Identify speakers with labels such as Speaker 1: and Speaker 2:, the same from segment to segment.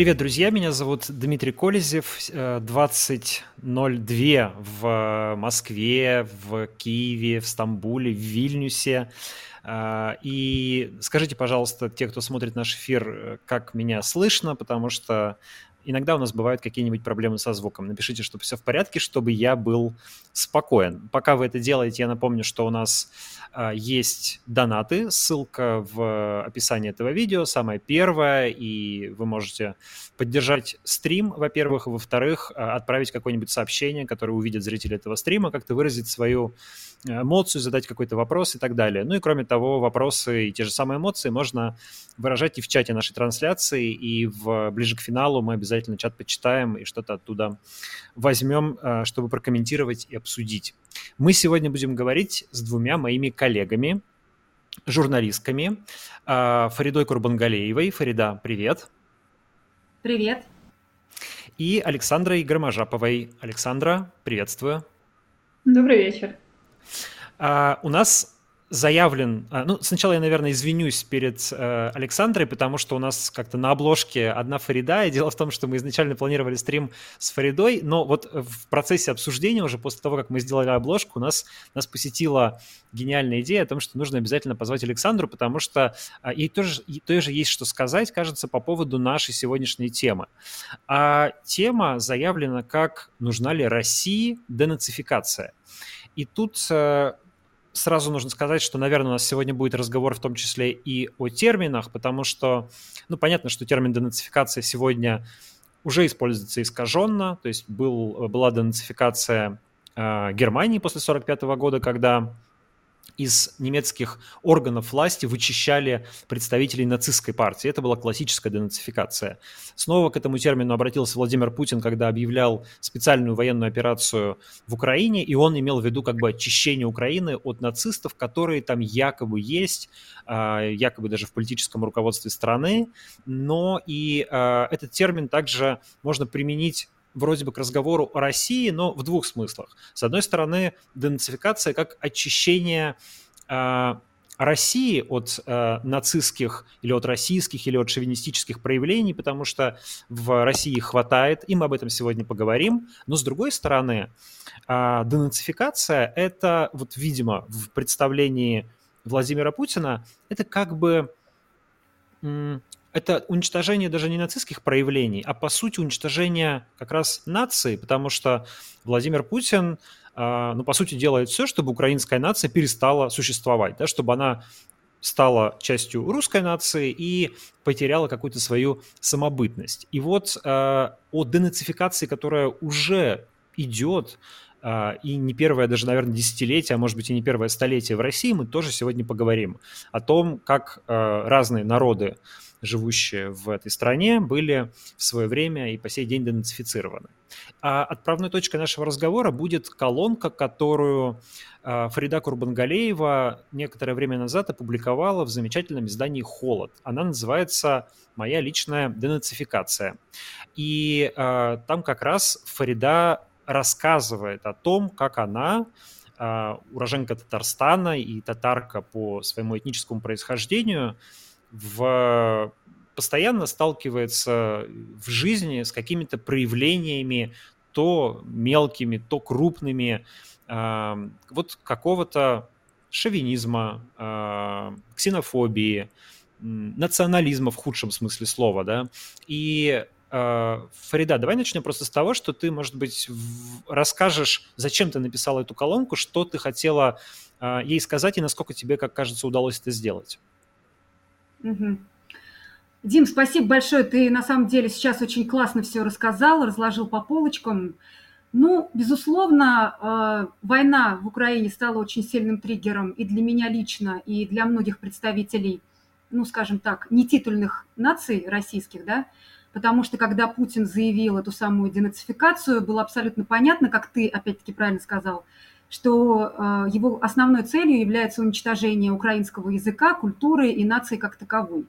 Speaker 1: Привет, друзья, меня зовут Дмитрий Колезев, 20.02 э, в Москве, в Киеве, в Стамбуле, в Вильнюсе. Э, и скажите, пожалуйста, те, кто смотрит наш эфир, э, как меня слышно, потому что иногда у нас бывают какие-нибудь проблемы со звуком. Напишите, чтобы все в порядке, чтобы я был спокоен. Пока вы это делаете, я напомню, что у нас а, есть донаты, ссылка в описании этого видео, самая первая, и вы можете поддержать стрим, во-первых, во-вторых, а, отправить какое-нибудь сообщение, которое увидят зрители этого стрима, как-то выразить свою эмоцию, задать какой-то вопрос и так далее. Ну и кроме того, вопросы и те же самые эмоции можно выражать и в чате нашей трансляции, и в, ближе к финалу мы обязательно чат почитаем и что-то оттуда возьмем, а, чтобы прокомментировать и обсудить. Мы сегодня будем говорить с двумя моими коллегами, журналистками, а, Фаридой Курбангалеевой. Фарида, привет.
Speaker 2: Привет.
Speaker 1: И Александрой Громожаповой. Александра, приветствую.
Speaker 3: Добрый вечер.
Speaker 1: А, у нас заявлен... А, ну, сначала я, наверное, извинюсь перед э, Александрой, потому что у нас как-то на обложке одна Фарида, и дело в том, что мы изначально планировали стрим с Фаридой, но вот в процессе обсуждения уже после того, как мы сделали обложку, у нас, нас посетила гениальная идея о том, что нужно обязательно позвать Александру, потому что э, ей тоже, ей тоже есть что сказать, кажется, по поводу нашей сегодняшней темы. А тема заявлена как «Нужна ли России денацификация?». И тут э, сразу нужно сказать, что, наверное, у нас сегодня будет разговор в том числе и о терминах, потому что, ну, понятно, что термин денацификация сегодня уже используется искаженно, то есть был, была денацификация э, Германии после 1945 года, когда из немецких органов власти вычищали представителей нацистской партии. Это была классическая денацификация. Снова к этому термину обратился Владимир Путин, когда объявлял специальную военную операцию в Украине, и он имел в виду как бы очищение Украины от нацистов, которые там якобы есть, а, якобы даже в политическом руководстве страны, но и а, этот термин также можно применить вроде бы к разговору о России, но в двух смыслах. С одной стороны, денацификация как очищение э, России от э, нацистских или от российских или от шовинистических проявлений, потому что в России хватает, и мы об этом сегодня поговорим. Но с другой стороны, э, денацификация это вот, видимо, в представлении Владимира Путина, это как бы это уничтожение даже не нацистских проявлений, а по сути уничтожение как раз нации, потому что Владимир Путин, а, ну, по сути, делает все, чтобы украинская нация перестала существовать, да, чтобы она стала частью русской нации и потеряла какую-то свою самобытность. И вот э, о денацификации, которая уже идет, э, и не первое даже, наверное, десятилетие, а может быть и не первое столетие в России, мы тоже сегодня поговорим о том, как разные народы живущие в этой стране, были в свое время и по сей день денацифицированы. А отправной точкой нашего разговора будет колонка, которую а, Фарида Курбангалеева некоторое время назад опубликовала в замечательном издании «Холод». Она называется «Моя личная денацификация». И э, там как раз Фарида рассказывает о том, как она, э, уроженка Татарстана и татарка по своему этническому происхождению, в постоянно сталкивается в жизни с какими-то проявлениями то мелкими, то крупными, э, вот какого-то шовинизма, э, ксенофобии, национализма в худшем смысле слова, да. И э, Фарида, давай начнем просто с того, что ты, может быть, расскажешь, зачем ты написала эту колонку, что ты хотела э, ей сказать и насколько тебе, как кажется, удалось это сделать.
Speaker 2: Угу. Дим, спасибо большое. Ты на самом деле сейчас очень классно все рассказал, разложил по полочкам. Ну, безусловно, э, война в Украине стала очень сильным триггером и для меня лично, и для многих представителей, ну, скажем так, нетитульных наций российских, да, потому что когда Путин заявил эту самую денацификацию, было абсолютно понятно, как ты опять-таки правильно сказал, что э, его основной целью является уничтожение украинского языка, культуры и нации как таковой.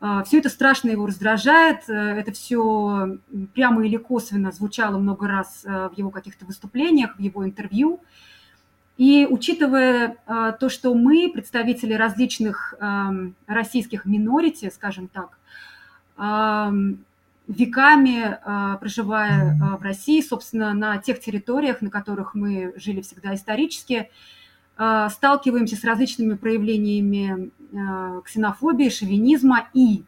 Speaker 2: Э, все это страшно его раздражает, э, это все прямо или косвенно звучало много раз в его каких-то выступлениях, в его интервью. И учитывая то, что мы, представители различных эм, российских минорити, скажем так, эм, веками проживая в России, собственно, на тех территориях, на которых мы жили всегда исторически, сталкиваемся с различными проявлениями ксенофобии, шовинизма. И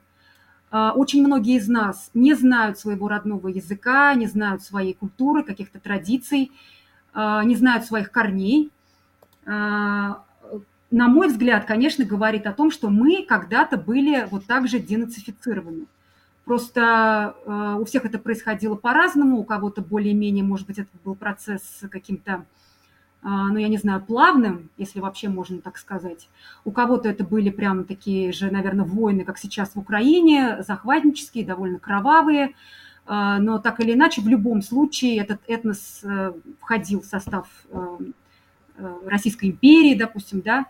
Speaker 2: очень многие из нас не знают своего родного языка, не знают своей культуры, каких-то традиций, не знают своих корней. На мой взгляд, конечно, говорит о том, что мы когда-то были вот так же денацифицированы. Просто э, у всех это происходило по-разному, у кого-то более-менее, может быть, это был процесс каким-то, э, ну, я не знаю, плавным, если вообще можно так сказать. У кого-то это были прям такие же, наверное, войны, как сейчас в Украине, захватнические, довольно кровавые. Э, но так или иначе, в любом случае, этот этнос э, входил в состав Российской империи, допустим, да,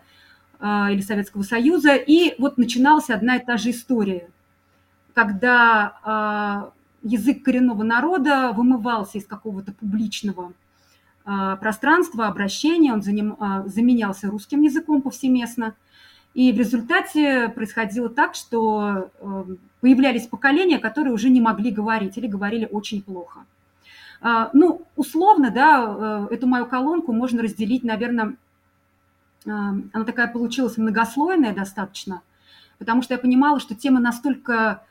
Speaker 2: или Советского Союза. И вот начиналась одна и та же история, когда а, язык коренного народа вымывался из какого-то публичного а, пространства, обращения, он заним, заменялся русским языком повсеместно. И в результате происходило так, что появлялись поколения, которые уже не могли говорить или говорили очень плохо. Ну, условно, да, эту мою колонку можно разделить, наверное, она такая получилась многослойная достаточно, потому что я понимала, что тема настолько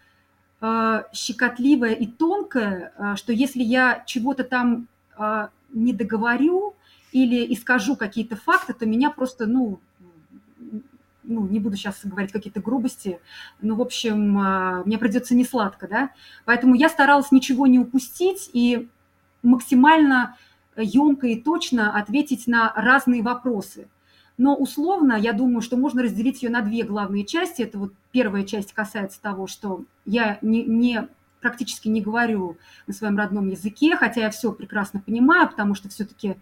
Speaker 2: э, щекотливая и тонкая, э, что если я чего-то там э, не договорю или искажу какие-то факты, то меня просто, ну, ну, не буду сейчас говорить какие-то грубости, ну, в общем, мне придется не сладко, да. Поэтому я старалась ничего не упустить и максимально емко и точно ответить на разные вопросы – но условно, я думаю, что можно разделить ее на две главные части. Это вот первая часть касается того, что я не, не практически не говорю на своем родном языке, хотя я все прекрасно понимаю, потому что все-таки,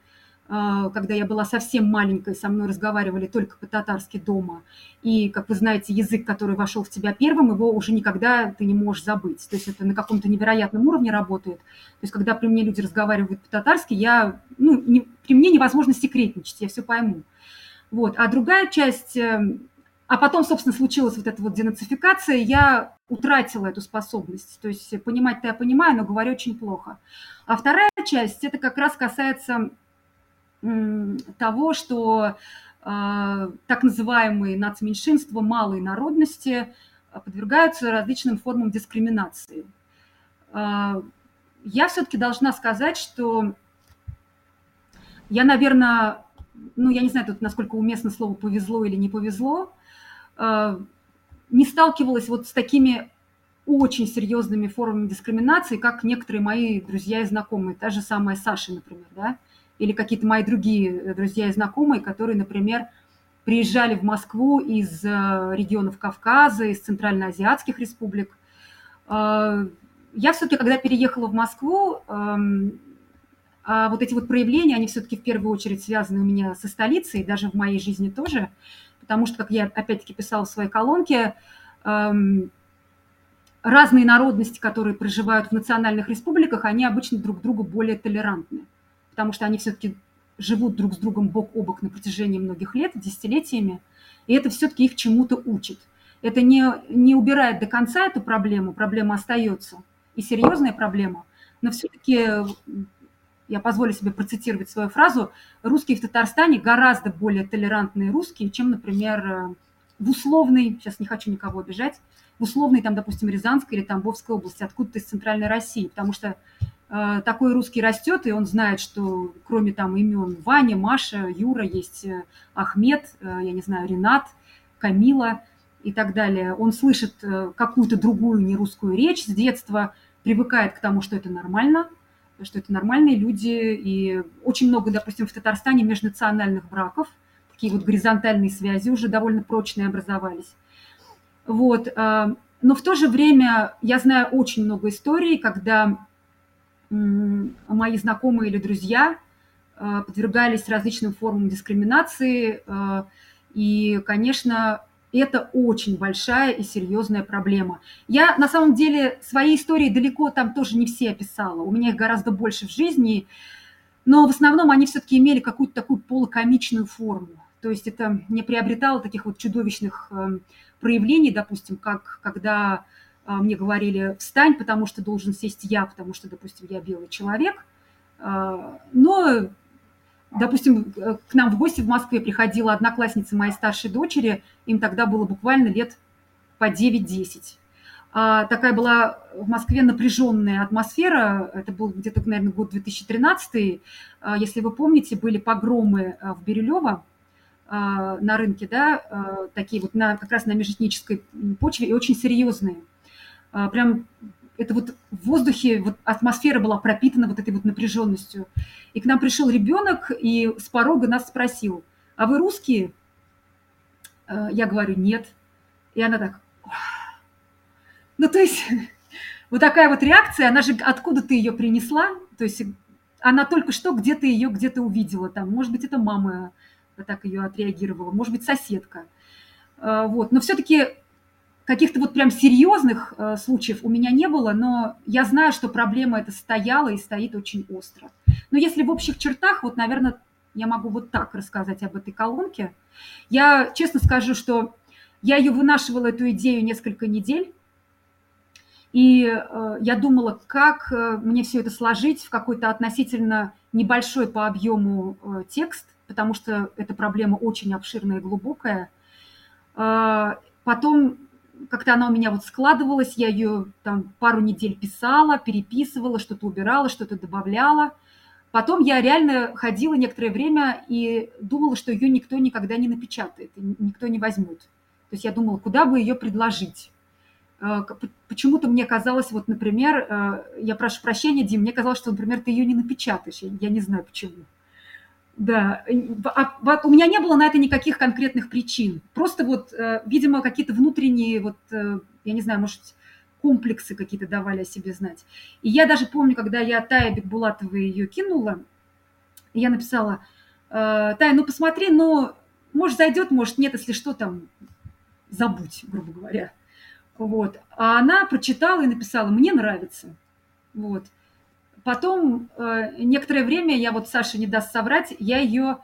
Speaker 2: э, когда я была совсем маленькой, со мной разговаривали только по-татарски дома. И, как вы знаете, язык, который вошел в тебя первым, его уже никогда ты не можешь забыть. То есть это на каком-то невероятном уровне работает. То есть когда при мне люди разговаривают по-татарски, я, ну, не, при мне невозможно секретничать, я все пойму. Вот. А другая часть, эм, а потом, собственно, случилась вот эта вот денацификация, я утратила эту способность. То есть понимать-то я понимаю, но говорю очень плохо. А вторая часть, это как раз касается того, что э, так называемые нацменьшинства, малые народности э, подвергаются различным формам дискриминации. Э, я все-таки должна сказать, что я, наверное, ну, я не знаю, тут насколько уместно слово «повезло» или «не повезло», э, не сталкивалась вот с такими очень серьезными формами дискриминации, как некоторые мои друзья и знакомые, та же самая Саша, например, да, или какие-то мои другие друзья и знакомые, которые, например, приезжали в Москву из э, регионов Кавказа, из центральноазиатских республик. Э, я все-таки, когда переехала в Москву, эм, а вот эти вот проявления, они все-таки в первую очередь связаны у меня со столицей, даже в моей жизни тоже, потому что, как я опять-таки писала в своей колонке, эм, разные народности, которые проживают в национальных республиках, они обычно друг к другу более толерантны, потому что они все-таки живут друг с другом бок о бок на протяжении многих лет, десятилетиями, и это все-таки их чему-то учит. Это не, не убирает до конца эту проблему, проблема остается, и серьезная проблема, но все-таки я позволю себе процитировать свою фразу, русские в Татарстане гораздо более толерантные русские, чем, например, э, в условной, сейчас не хочу никого обижать, в условной, там, допустим, Рязанской или Тамбовской области, откуда-то из центральной России, потому что э, такой русский растет, и он знает, что кроме там имен Ваня, Маша, Юра, есть э, Ахмед, э, я не знаю, Ренат, Камила и так далее. Он слышит э, какую-то другую нерусскую речь с детства, привыкает к тому, что это нормально – что это нормальные люди, и очень много, допустим, в Татарстане межнациональных браков, такие вот горизонтальные связи уже довольно прочные образовались. Вот. Э, но в то же время я знаю очень много историй, когда мои знакомые или друзья э, подвергались различным формам дискриминации. Э, и, конечно, это очень большая и серьезная проблема. Я на самом деле свои истории далеко там тоже не все описала. У меня их гораздо больше в жизни, но в основном они все-таки имели какую-то такую полукомичную форму. То есть это не приобретало таких вот чудовищных эм, проявлений, допустим, как когда а, мне говорили «встань, потому что должен сесть я, потому что, допустим, я белый человек». А, но, допустим, к нам в гости в Москве приходила одноклассница моей старшей дочери, им тогда было буквально лет по 9-10. А, такая была в Москве напряженная атмосфера. Это был где-то, наверное, год 2013. А, если вы помните, были погромы а, в Бирюлево на рынке, да, такие вот на, как раз на межэтнической почве и очень серьезные. Прям это вот в воздухе, вот атмосфера была пропитана вот этой вот напряженностью. И к нам пришел ребенок и с порога нас спросил, а вы русские? Я говорю, нет. И она так, ну, то есть, вот такая вот реакция, она же откуда ты ее принесла? То есть она только что где-то ее где-то увидела там. Может быть, это мама так ее отреагировала, может быть, соседка. А, вот. Но все-таки каких-то вот прям серьезных э, случаев у меня не было, но я знаю, что проблема эта стояла и стоит очень остро. Но если в общих чертах, вот, наверное, я могу вот так рассказать об этой колонке. Я честно скажу, что я ее вынашивала, эту идею, несколько недель. И э, я думала, как э, мне все это сложить в какой-то относительно небольшой по объему э, текст, потому что эта проблема очень обширная и глубокая. Э, потом как-то она у меня вот складывалась, я ее там пару недель писала, переписывала, что-то убирала, что-то добавляла. Потом я реально ходила некоторое время и думала, что ее никто никогда не напечатает, никто не возьмет. То есть я думала, куда бы ее предложить. Э, почему-то мне казалось, вот, например, э, я прошу прощения, Дим, мне казалось, что, например, ты ее не напечатаешь. Я, я не знаю почему. Да, а, у меня не было на это никаких конкретных причин. Просто вот, э, видимо, какие-то внутренние, вот, я не знаю, может, комплексы какие-то давали о себе знать. И я даже помню, когда я Тая Бекбулатова ее кинула, я написала, Тая, ну посмотри, ну, может, зайдет, может, нет, если что, там, забудь, грубо говоря. Вот. А она прочитала и написала, мне нравится. Вот. Потом э, некоторое время, я вот Саша не даст соврать, я ее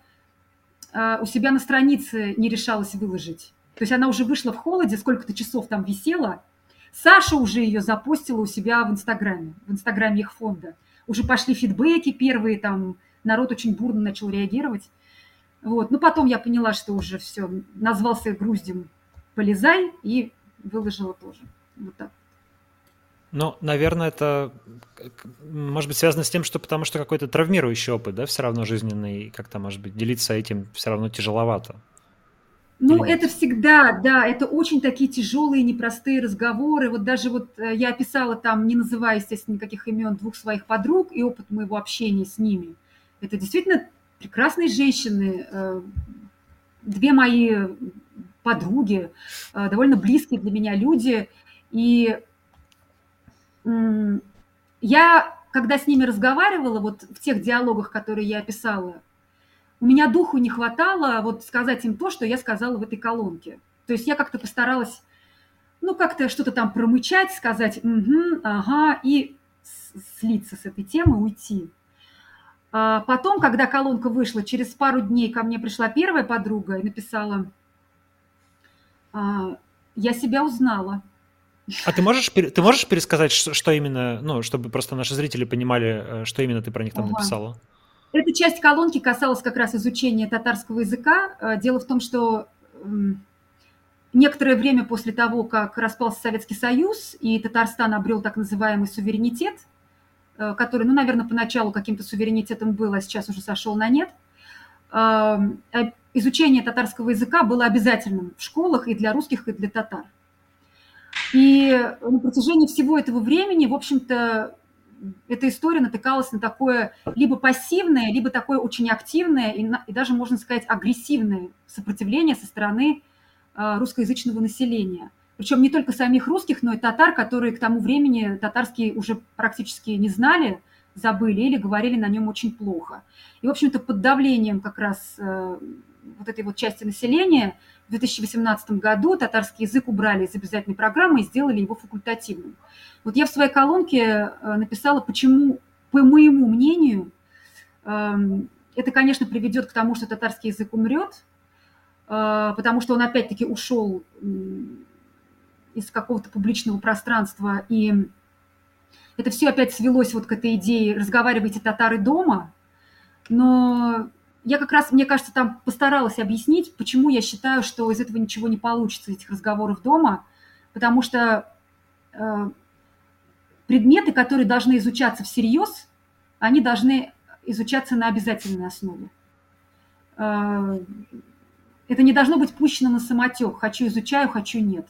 Speaker 2: э, у себя на странице не решалась выложить. То есть она уже вышла в холоде, сколько-то часов там висела. Саша уже ее запустила у себя в Инстаграме, в Инстаграме их фонда. Уже пошли фидбэки первые, там народ очень бурно начал реагировать. Вот. Но потом я поняла, что уже все, назвался груздем «Полезай» и выложила тоже. Вот так.
Speaker 1: Ну, наверное, это может быть связано с тем, что потому что какой-то травмирующий опыт, да, все равно жизненный, как-то, может быть, делиться этим все равно тяжеловато.
Speaker 2: Ну, это всегда, да, это очень такие тяжелые, непростые разговоры. Вот даже вот э, я описала там, не называя, естественно, никаких имен двух своих подруг и опыт моего общения с ними. Это действительно прекрасные женщины, э, две мои подруги, э, довольно близкие для меня люди. И я, когда с ними разговаривала, вот в тех диалогах, которые я описала, у меня духу не хватало вот сказать им то, что я сказала в этой колонке. То есть я как-то постаралась, ну, как-то что-то там промычать, сказать «угу», «ага», и слиться с этой темы, уйти. А потом, когда колонка вышла, через пару дней ко мне пришла первая подруга и написала – а, я себя узнала.
Speaker 1: А ты можешь, ты можешь пересказать, что, именно, ну, чтобы просто наши зрители понимали, э, что именно ты про них там ага. написала?
Speaker 2: Эта часть колонки касалась как раз изучения татарского языка. Э, дело в том, что некоторое время после того, как распался Советский Союз и Татарстан обрел так называемый суверенитет, э, который, ну, наверное, поначалу каким-то суверенитетом был, а сейчас уже сошел на нет, изучение татарского языка было обязательным в школах и для русских, и для татар. И на протяжении всего этого времени, в общем-то, эта история натыкалась на такое либо пассивное, либо такое очень активное и, и даже, можно сказать, агрессивное сопротивление со стороны э, русскоязычного населения. Причем не только самих русских, но и татар, которые к тому времени татарский уже практически не знали, забыли или говорили на нем очень плохо. И, в общем-то, под давлением как раз э, вот этой вот части населения в 2018 году татарский язык убрали из обязательной программы и сделали его факультативным. Вот я в своей колонке э, написала, почему, по моему мнению, эм, это, конечно, приведет к тому, что татарский язык умрет, э, потому что он опять-таки ушел из какого-то публичного пространства, и это все опять свелось вот к этой идее «разговаривайте татары дома», но я как раз, мне кажется, там постаралась объяснить, почему я считаю, что из этого ничего не получится, этих разговоров дома, потому что э, предметы, которые должны изучаться всерьез, они должны изучаться на обязательной основе. Э, это не должно быть пущено на самотек. Хочу изучаю, хочу нет.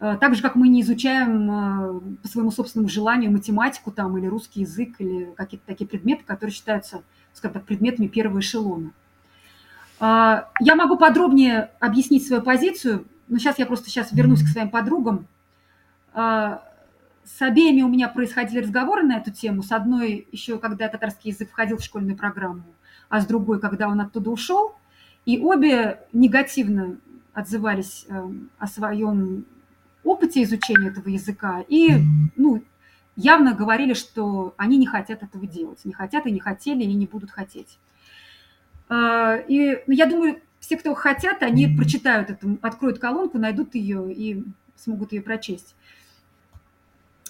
Speaker 2: Э, так же, как мы не изучаем э, по своему собственному желанию математику там, или русский язык, или какие-то такие предметы, которые считаются, скажем так, предметами первого эшелона. Я могу подробнее объяснить свою позицию, но сейчас я просто сейчас вернусь к своим подругам. С обеими у меня происходили разговоры на эту тему. С одной еще, когда татарский язык входил в школьную программу, а с другой, когда он оттуда ушел. И обе негативно отзывались эм, о своем опыте изучения этого языка и ну, явно говорили, что они не хотят этого делать. Не хотят и не хотели, и не будут хотеть. А, и ну, я думаю, все, кто хотят, они прочитают это, откроют колонку, найдут ее и смогут ее прочесть.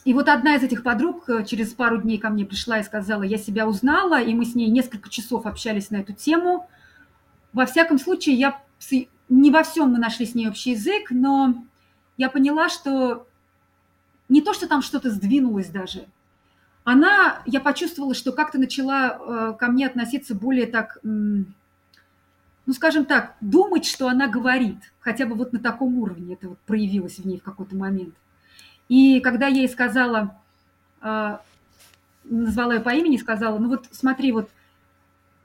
Speaker 2: И вот одна из этих подруг э, через пару дней ко мне пришла и сказала, я себя узнала, и мы с ней несколько часов общались на эту тему. Во всяком случае, я не во всем мы нашли с ней общий язык, но я поняла, что не то, что там что-то сдвинулось даже. Она, я почувствовала, что как-то начала э, ко мне относиться более так, ну, скажем так, думать, что она говорит. Хотя бы вот на таком уровне это вот проявилось в ней в какой-то момент. И когда я ей сказала, э, назвала ее по имени, сказала, ну вот смотри, вот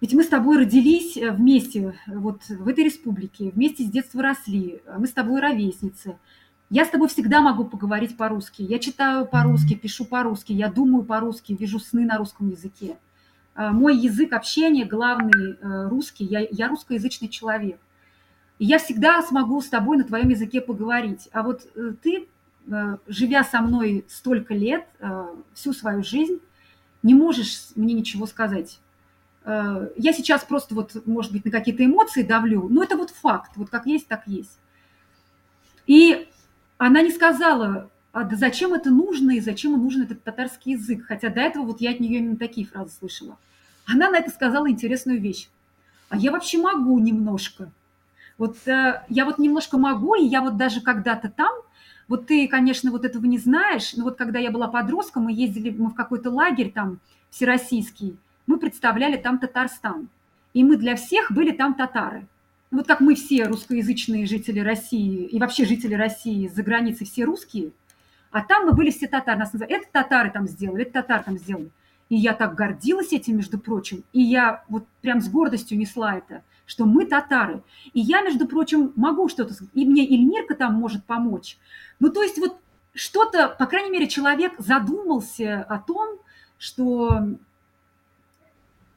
Speaker 2: ведь мы с тобой родились э, вместе вот в этой республике, вместе с детства росли, мы с тобой ровесницы. Я с тобой всегда могу поговорить по-русски. Я читаю по-русски, пишу по-русски, я думаю по-русски, вижу сны на русском языке. Э, мой язык общения главный э, русский, я, я русскоязычный человек. И я всегда смогу с тобой на твоем языке поговорить. А вот ты, живя со мной столько лет, всю свою жизнь, не можешь мне ничего сказать. Э, я сейчас просто вот, может быть, на какие-то эмоции давлю, но это вот факт, вот как есть, так есть. И она не сказала, а да зачем это нужно и зачем нужен этот татарский язык, хотя до этого вот я от нее именно такие фразы слышала. Она на это сказала интересную вещь. А я вообще могу немножко. Вот э, я вот немножко могу, и я вот даже когда-то там, вот ты, конечно, вот этого не знаешь, но вот когда я была подростком, мы ездили мы в какой-то лагерь там всероссийский, мы представляли там Татарстан. И мы для всех были там татары. Вот как мы все русскоязычные жители России и вообще жители России за границей все русские, а там мы были все татары. Нас называли, это татары там сделали, это татар там сделали. И я так гордилась этим, между прочим. И я вот прям с гордостью несла это, что мы татары. И я, между прочим, могу что-то... И мне Ильмирка там может помочь. Ну, то есть вот что-то, по крайней мере, человек задумался о том, что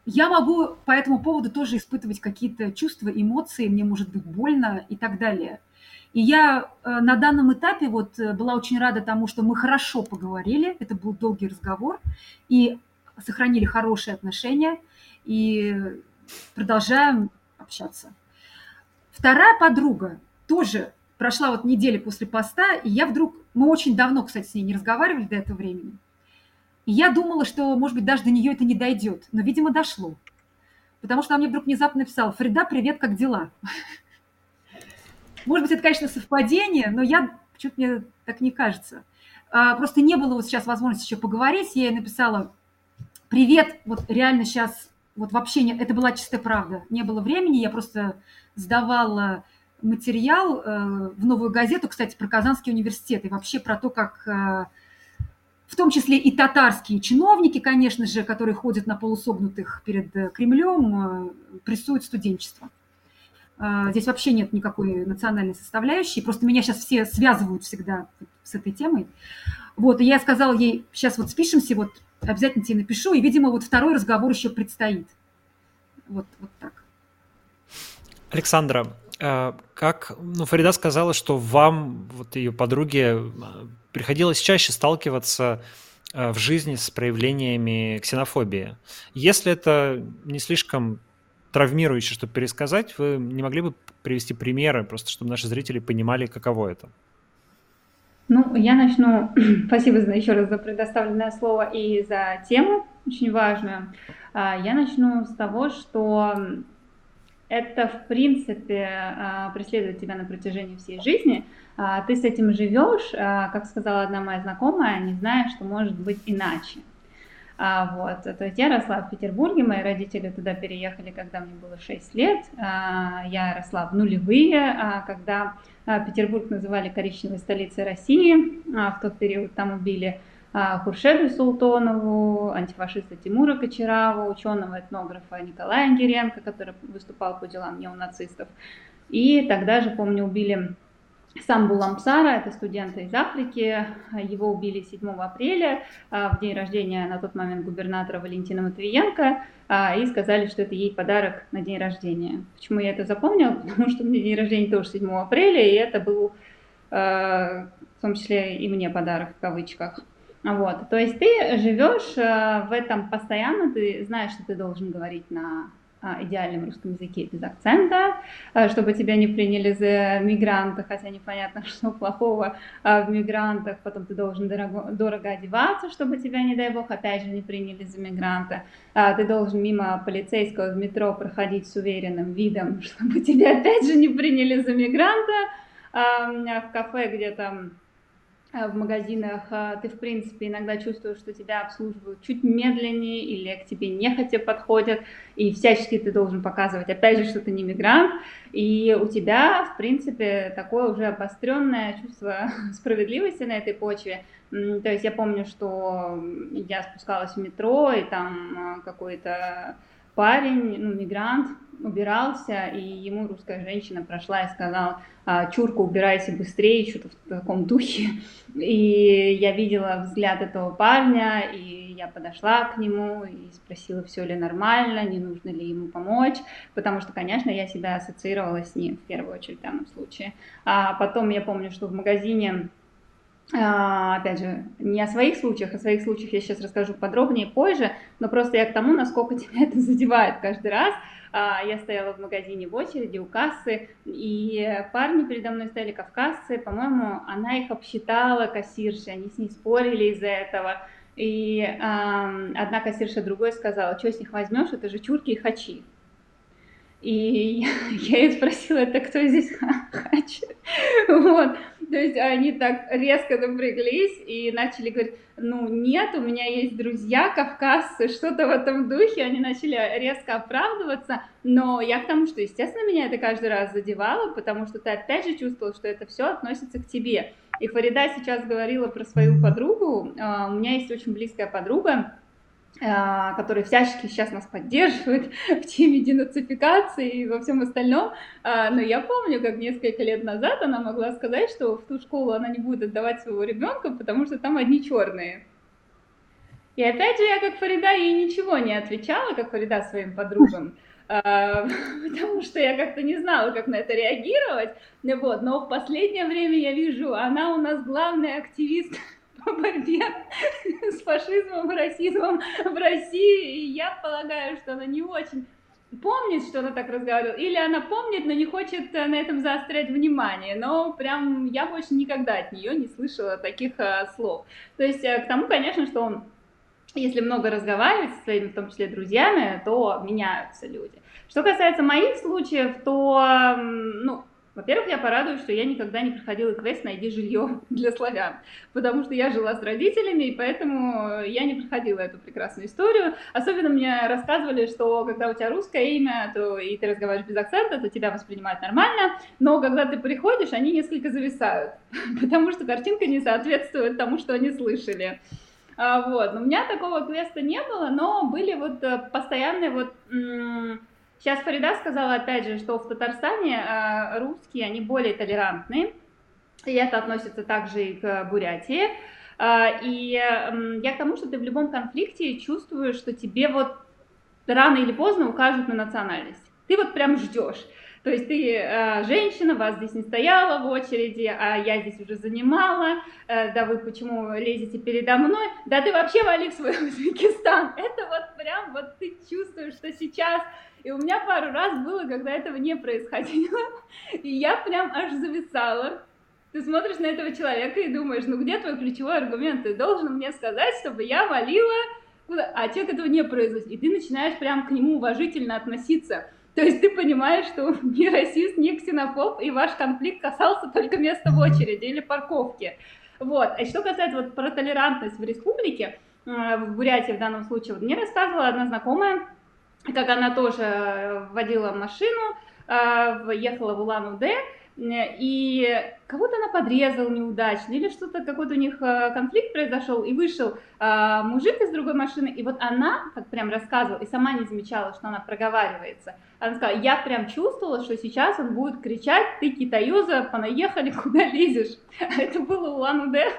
Speaker 2: я могу по этому поводу тоже испытывать какие-то чувства, эмоции, мне может быть больно и так далее. И я э, на данном этапе вот э, была очень рада тому, что мы хорошо поговорили, это был долгий разговор, и сохранили хорошие отношения, и продолжаем общаться. Вторая подруга тоже прошла вот неделя после поста, и я вдруг, мы очень давно, кстати, с ней не разговаривали до этого времени, я думала, что, может быть, даже до нее это не дойдет. Но, видимо, дошло. Потому что она мне вдруг внезапно написала, Фрида, привет, как дела? Может быть, это, конечно, совпадение, но я, почему-то мне так не кажется. А, просто не было вот сейчас возможности еще поговорить. Я ей написала, привет, вот реально сейчас, вот вообще, не, это была чистая правда. Не было времени, я просто сдавала материал э, в новую газету, кстати, про Казанский университет и вообще про то, как э, в том числе и татарские чиновники, конечно же, которые ходят на полусогнутых перед э, Кремлем, э, прессуют студенчество. А, здесь вообще нет никакой национальной составляющей, просто меня сейчас все связывают всегда с этой темой. Вот, и я сказала ей, сейчас вот спишемся, вот обязательно тебе напишу, и, видимо, вот второй разговор еще предстоит. Вот, вот так.
Speaker 1: Александра, как, ну, Фарида сказала, что вам, вот ее подруге, приходилось чаще сталкиваться э, в жизни с проявлениями ксенофобии. Если это не слишком травмирующе, чтобы пересказать, вы не могли бы привести примеры, просто чтобы наши зрители понимали, каково это?
Speaker 3: Ну, я начну. Спасибо за, еще раз за предоставленное слово и за тему, очень важную. А, я начну с того, что это, в принципе, а, преследует тебя на протяжении всей жизни. А, ты с этим живешь, как сказала одна моя знакомая, не зная, что может быть иначе. Вот. То есть я росла в Петербурге, мои родители туда переехали, когда мне было 6 лет. Я росла в нулевые, когда Петербург называли коричневой столицей России. В тот период там убили Хуршеду Султонову, антифашиста Тимура Кочерава, ученого-этнографа Николая Ангеренко, который выступал по делам неонацистов. И тогда же, помню, убили сам Буламсара, это студента из Африки, его убили 7 апреля, а, в день рождения на тот момент губернатора Валентина Матвиенко, а, и сказали, что это ей подарок на день рождения. Почему я это запомнила? Потому что у меня день рождения тоже 7 апреля, и это был а, в том числе и мне подарок в кавычках. Вот, то есть ты живешь э, в этом постоянно, ты знаешь, что ты должен говорить на а, идеальном русском языке без акцента, э, чтобы тебя не приняли за мигранта, хотя непонятно, что плохого а, в мигрантах, потом ты должен дорого, дорого одеваться, чтобы тебя, не дай бог, опять же не приняли за мигранта, а, ты должен мимо полицейского в метро проходить с уверенным видом, чтобы тебя опять же не приняли за мигранта, в кафе, где там Э, в магазинах, э, ты, в принципе, иногда чувствуешь, что тебя обслуживают чуть медленнее или к тебе нехотя подходят, и всячески ты должен показывать, опять же, что ты не мигрант, и у тебя, в принципе, такое уже обостренное чувство справедливости на этой почве. То есть я помню, что я спускалась в метро, и там э, какой-то парень, ну, мигрант, убирался, и ему русская женщина прошла и сказала, «А, Чурка, убирайся быстрее, что-то в таком духе. И я видела взгляд этого парня, и я подошла к нему и спросила, все ли нормально, не нужно ли ему помочь, потому что, конечно, я себя ассоциировала с ним в первую очередь в данном случае. А потом я помню, что в магазине опять же, не о своих случаях, о своих случаях я сейчас расскажу подробнее позже, но просто я к тому, насколько тебя это задевает каждый раз. А, я стояла в магазине в очереди у кассы, и парни передо мной стояли кавказцы, по-моему, она их обсчитала, кассирши, они с ней спорили из-за этого. И э, одна кассирша другой сказала, что с них возьмешь, это же чурки и хачи. И я ей спросила, это кто здесь хач? Вот. То есть они так резко напряглись и начали говорить, ну нет, у меня есть друзья кавказцы, что-то в этом духе, они начали резко оправдываться, но я к тому, что, естественно, меня это каждый раз задевало, потому что ты опять же чувствовал, что это все относится к тебе. И Фарида сейчас говорила про свою подругу, а, у меня есть очень близкая подруга, который всячески сейчас нас поддерживает в теме денацификации и во всем остальном. А, но я помню, как несколько лет назад она могла сказать, что в ту школу она не будет отдавать своего ребенка, потому что там одни черные. И опять же, я как Фарида ей ничего не отвечала, как Фарида своим подругам, а, потому что я как-то не знала, как на это реагировать. Вот. Но в последнее время я вижу, она у нас главный активист по борьбе с фашизмом и расизмом в России. И я полагаю, что она не очень помнит, что она так разговаривала, или она помнит, но не хочет э, на этом заострять внимание. Но прям я больше никогда от нее не слышала таких а, слов. То есть э, к тому, конечно, что он если много разговаривать со своими, в том числе, друзьями, то меняются люди. Что касается моих случаев, то, ну, во-первых, я порадуюсь, что я никогда не проходила квест «Найди жилье для славян», потому что я жила с родителями, и поэтому я не проходила эту прекрасную историю. Особенно мне рассказывали, что когда у тебя русское имя, то и ты разговариваешь без акцента, то тебя воспринимают нормально, но когда ты приходишь, они несколько зависают, потому что картинка не соответствует тому, что они слышали. А, вот. Но у меня такого квеста не было, но были вот э, постоянные вот Сейчас Фарида сказала, опять же, что в Татарстане э, русские, они более толерантны, и это относится также и к Бурятии. Э, и я к тому, что ты в любом конфликте чувствуешь, что тебе вот рано или поздно укажут на национальность. Ты вот прям ждешь. То есть ты э, женщина, вас здесь не стояла в очереди, а я здесь уже занимала, э, да вы почему лезете передо мной, да ты вообще вали в свой Узбекистан. Это вот прям вот ты чувствуешь, что сейчас и у меня пару раз было, когда этого не происходило. И я прям аж зависала. Ты смотришь на этого человека и думаешь, ну где твой ключевой аргумент? Ты должен мне сказать, чтобы я валила? А человек этого не произносит. И ты начинаешь прям к нему уважительно относиться. То есть ты понимаешь, что он не расист, не ксенофоб, и ваш конфликт касался только места в очереди или парковки. Вот. А что касается вот про толерантность в республике, э, в Бурятии в данном случае, вот мне рассказывала одна знакомая, как она тоже водила машину, э, ехала в Улан-Удэ, и кого-то она подрезала неудачно, или что-то, какой-то у них э, конфликт произошел, и вышел а, мужик из другой машины, и вот она, как прям рассказывала, и сама не замечала, что она проговаривается, она сказала, я прям чувствовала, что сейчас он будет кричать, ты китаюза, понаехали, куда лезешь. Это было Улан-Удэ,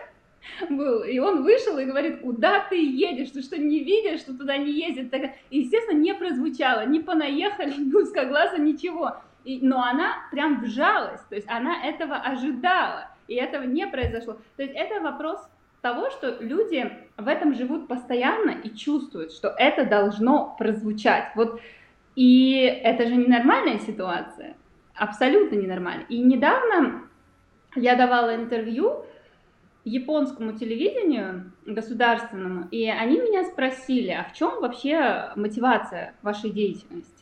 Speaker 3: был. И он вышел и говорит, куда ты едешь, ты что, не видишь, что туда не ездит? И, естественно, не прозвучало, ни понаехали, ни узкоглаза, ничего. И, но она прям вжалась, то есть она этого ожидала, и этого не произошло. То есть это вопрос того, что люди в этом живут постоянно и чувствуют, что это должно прозвучать. Вот, и это же ненормальная ситуация, абсолютно ненормально. И недавно я давала интервью японскому телевидению государственному, и они меня спросили, а в чем вообще мотивация вашей деятельности?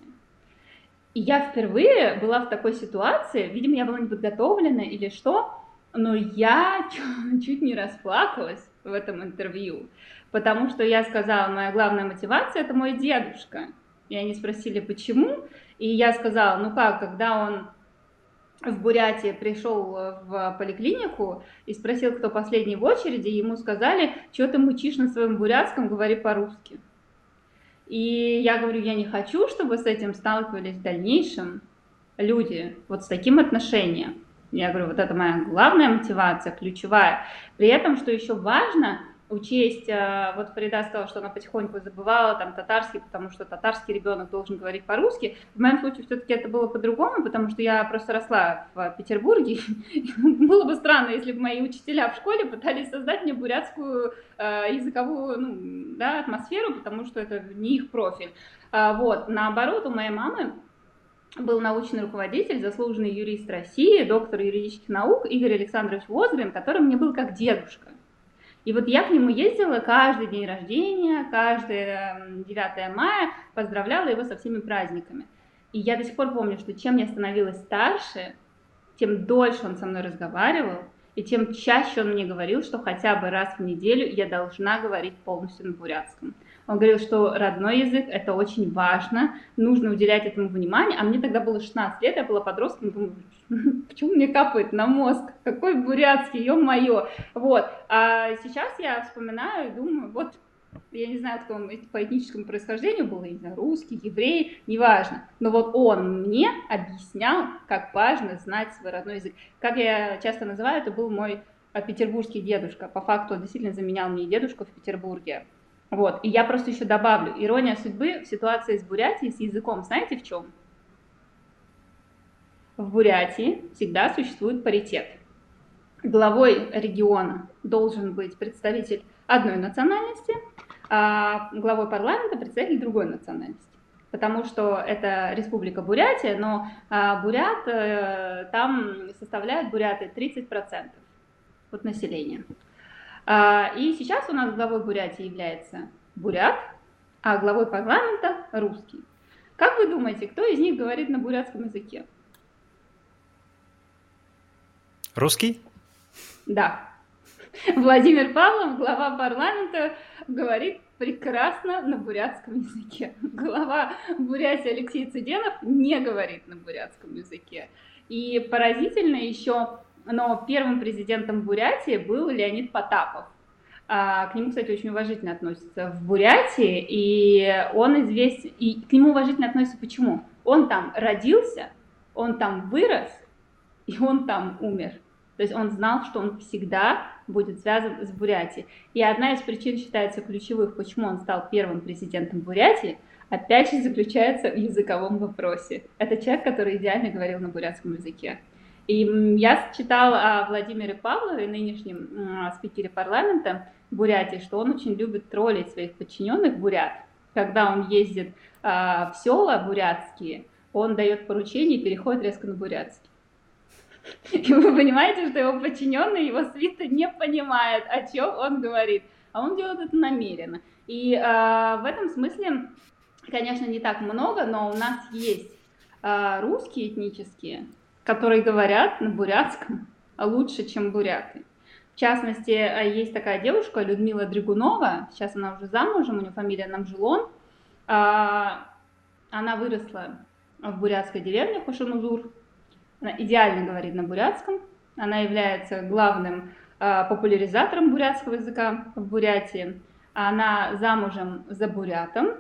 Speaker 3: И я впервые была в такой ситуации, видимо, я была не подготовлена или что, но я чуть не расплакалась в этом интервью, потому что я сказала, моя главная мотивация это мой дедушка. И они спросили, почему, и я сказала, ну как, когда он в Бурятии пришел в поликлинику и спросил, кто последний в очереди, ему сказали, что ты мучишь на своем бурятском, говори по-русски. И я говорю, я не хочу, чтобы с этим сталкивались в дальнейшем люди, вот с таким отношением. Я говорю, вот это моя главная мотивация, ключевая. При этом, что еще важно, учесть, э, вот Фарида сказала, что она потихоньку забывала там татарский, потому что татарский ребенок должен говорить по-русски. В моем случае все-таки это было по-другому, потому что я просто росла в Петербурге. было бы странно, если бы мои учителя в школе пытались создать мне бурятскую э, языковую ну, да, атмосферу, потому что это не их профиль. А, вот, наоборот, у моей мамы был научный руководитель, заслуженный юрист России, доктор юридических наук Игорь Александрович Возгрин, который мне был как дедушка. И вот я к нему ездила каждый день рождения, каждое 9 мая, поздравляла его со всеми праздниками. И я до сих пор помню, что чем я становилась старше, тем дольше он со мной разговаривал, и тем чаще он мне говорил, что хотя бы раз в неделю я должна говорить полностью на бурятском. Он говорил, что родной язык – это очень важно, нужно уделять этому внимание. А мне тогда было 16 лет, я была подростком, думаю, почему мне капает на мозг? Какой бурятский, ё-моё. Вот. А сейчас я вспоминаю и думаю, вот я не знаю, кто он по этническому происхождению был, знаю, русский, еврей, неважно. Но вот он мне объяснял, как важно знать свой родной язык. Как я часто называю, это был мой петербургский дедушка. По факту он действительно заменял мне дедушку в Петербурге. Вот. И я просто еще добавлю, ирония судьбы в ситуации с Бурятией, с языком, знаете в чем? В Бурятии всегда существует паритет. Главой региона должен быть представитель одной национальности, а главой парламента представитель другой национальности. Потому что это республика Бурятия, но а, бурят э, там составляют буряты 30% от населения. А, и сейчас у нас главой Бурятии является бурят, а главой парламента русский. Как вы думаете, кто из них говорит на бурятском языке?
Speaker 1: Русский?
Speaker 3: Да. Владимир Павлов, глава парламента, говорит прекрасно на бурятском языке. Глава Бурятии Алексей Цыденов не говорит на бурятском языке. И поразительно еще но первым президентом Бурятии был Леонид Потапов. А, к нему, кстати, очень уважительно относятся в Бурятии, и он известен, и к нему уважительно относятся почему? Он там родился, он там вырос, и он там умер. То есть он знал, что он всегда будет связан с Бурятией. И одна из причин считается ключевых, почему он стал первым президентом Бурятии, опять же заключается в языковом вопросе. Это человек, который идеально говорил на бурятском языке. И я читала о Владимире Павлове, нынешнем спикере парламента Бурятии, что он очень любит троллить своих подчиненных бурят. Когда он ездит а, в села бурятские, он дает поручение и переходит резко на бурятский. И вы понимаете, что его подчиненный, его свита не понимает, о чем он говорит. А он делает это намеренно. И э, в этом смысле, конечно, не так много, но у нас есть э, русские этнические, которые говорят на бурятском лучше, чем буряты. В частности, есть такая девушка Людмила Дригунова, сейчас она уже замужем, у нее фамилия Намжилон. Она выросла в бурятской деревне Хошемузур. Она идеально говорит на бурятском. Она является главным популяризатором бурятского языка в Бурятии. Она замужем за бурятом,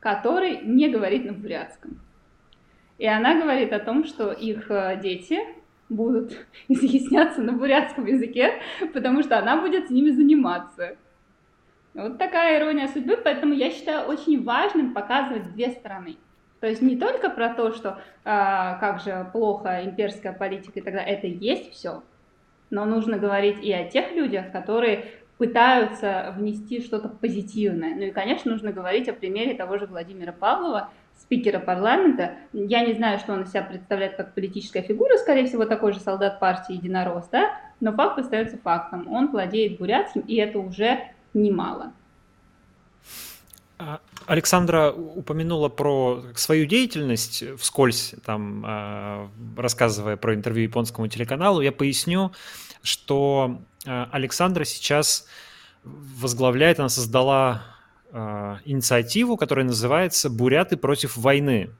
Speaker 3: который не говорит на бурятском. И она говорит о том, что их дети будут изъясняться на бурятском языке, потому что она будет с ними заниматься. Вот такая ирония судьбы, поэтому я считаю очень важным показывать две стороны. То есть не только про то, что а, как же плохо имперская политика и тогда это есть все, но нужно говорить и о тех людях, которые пытаются внести что-то позитивное. Ну и, конечно, нужно говорить о примере того же Владимира Павлова, спикера парламента. Я не знаю, что он из себя представляет как политическая фигура, скорее всего, такой же солдат партии Единорос, да? но факт остается фактом. Он владеет бурятским, и это уже немало.
Speaker 1: А, Александра упомянула про свою деятельность вскользь, там, а, рассказывая про интервью японскому телеканалу. Я поясню, что а, Александра сейчас возглавляет, она создала инициативу, которая называется «Буряты против войны».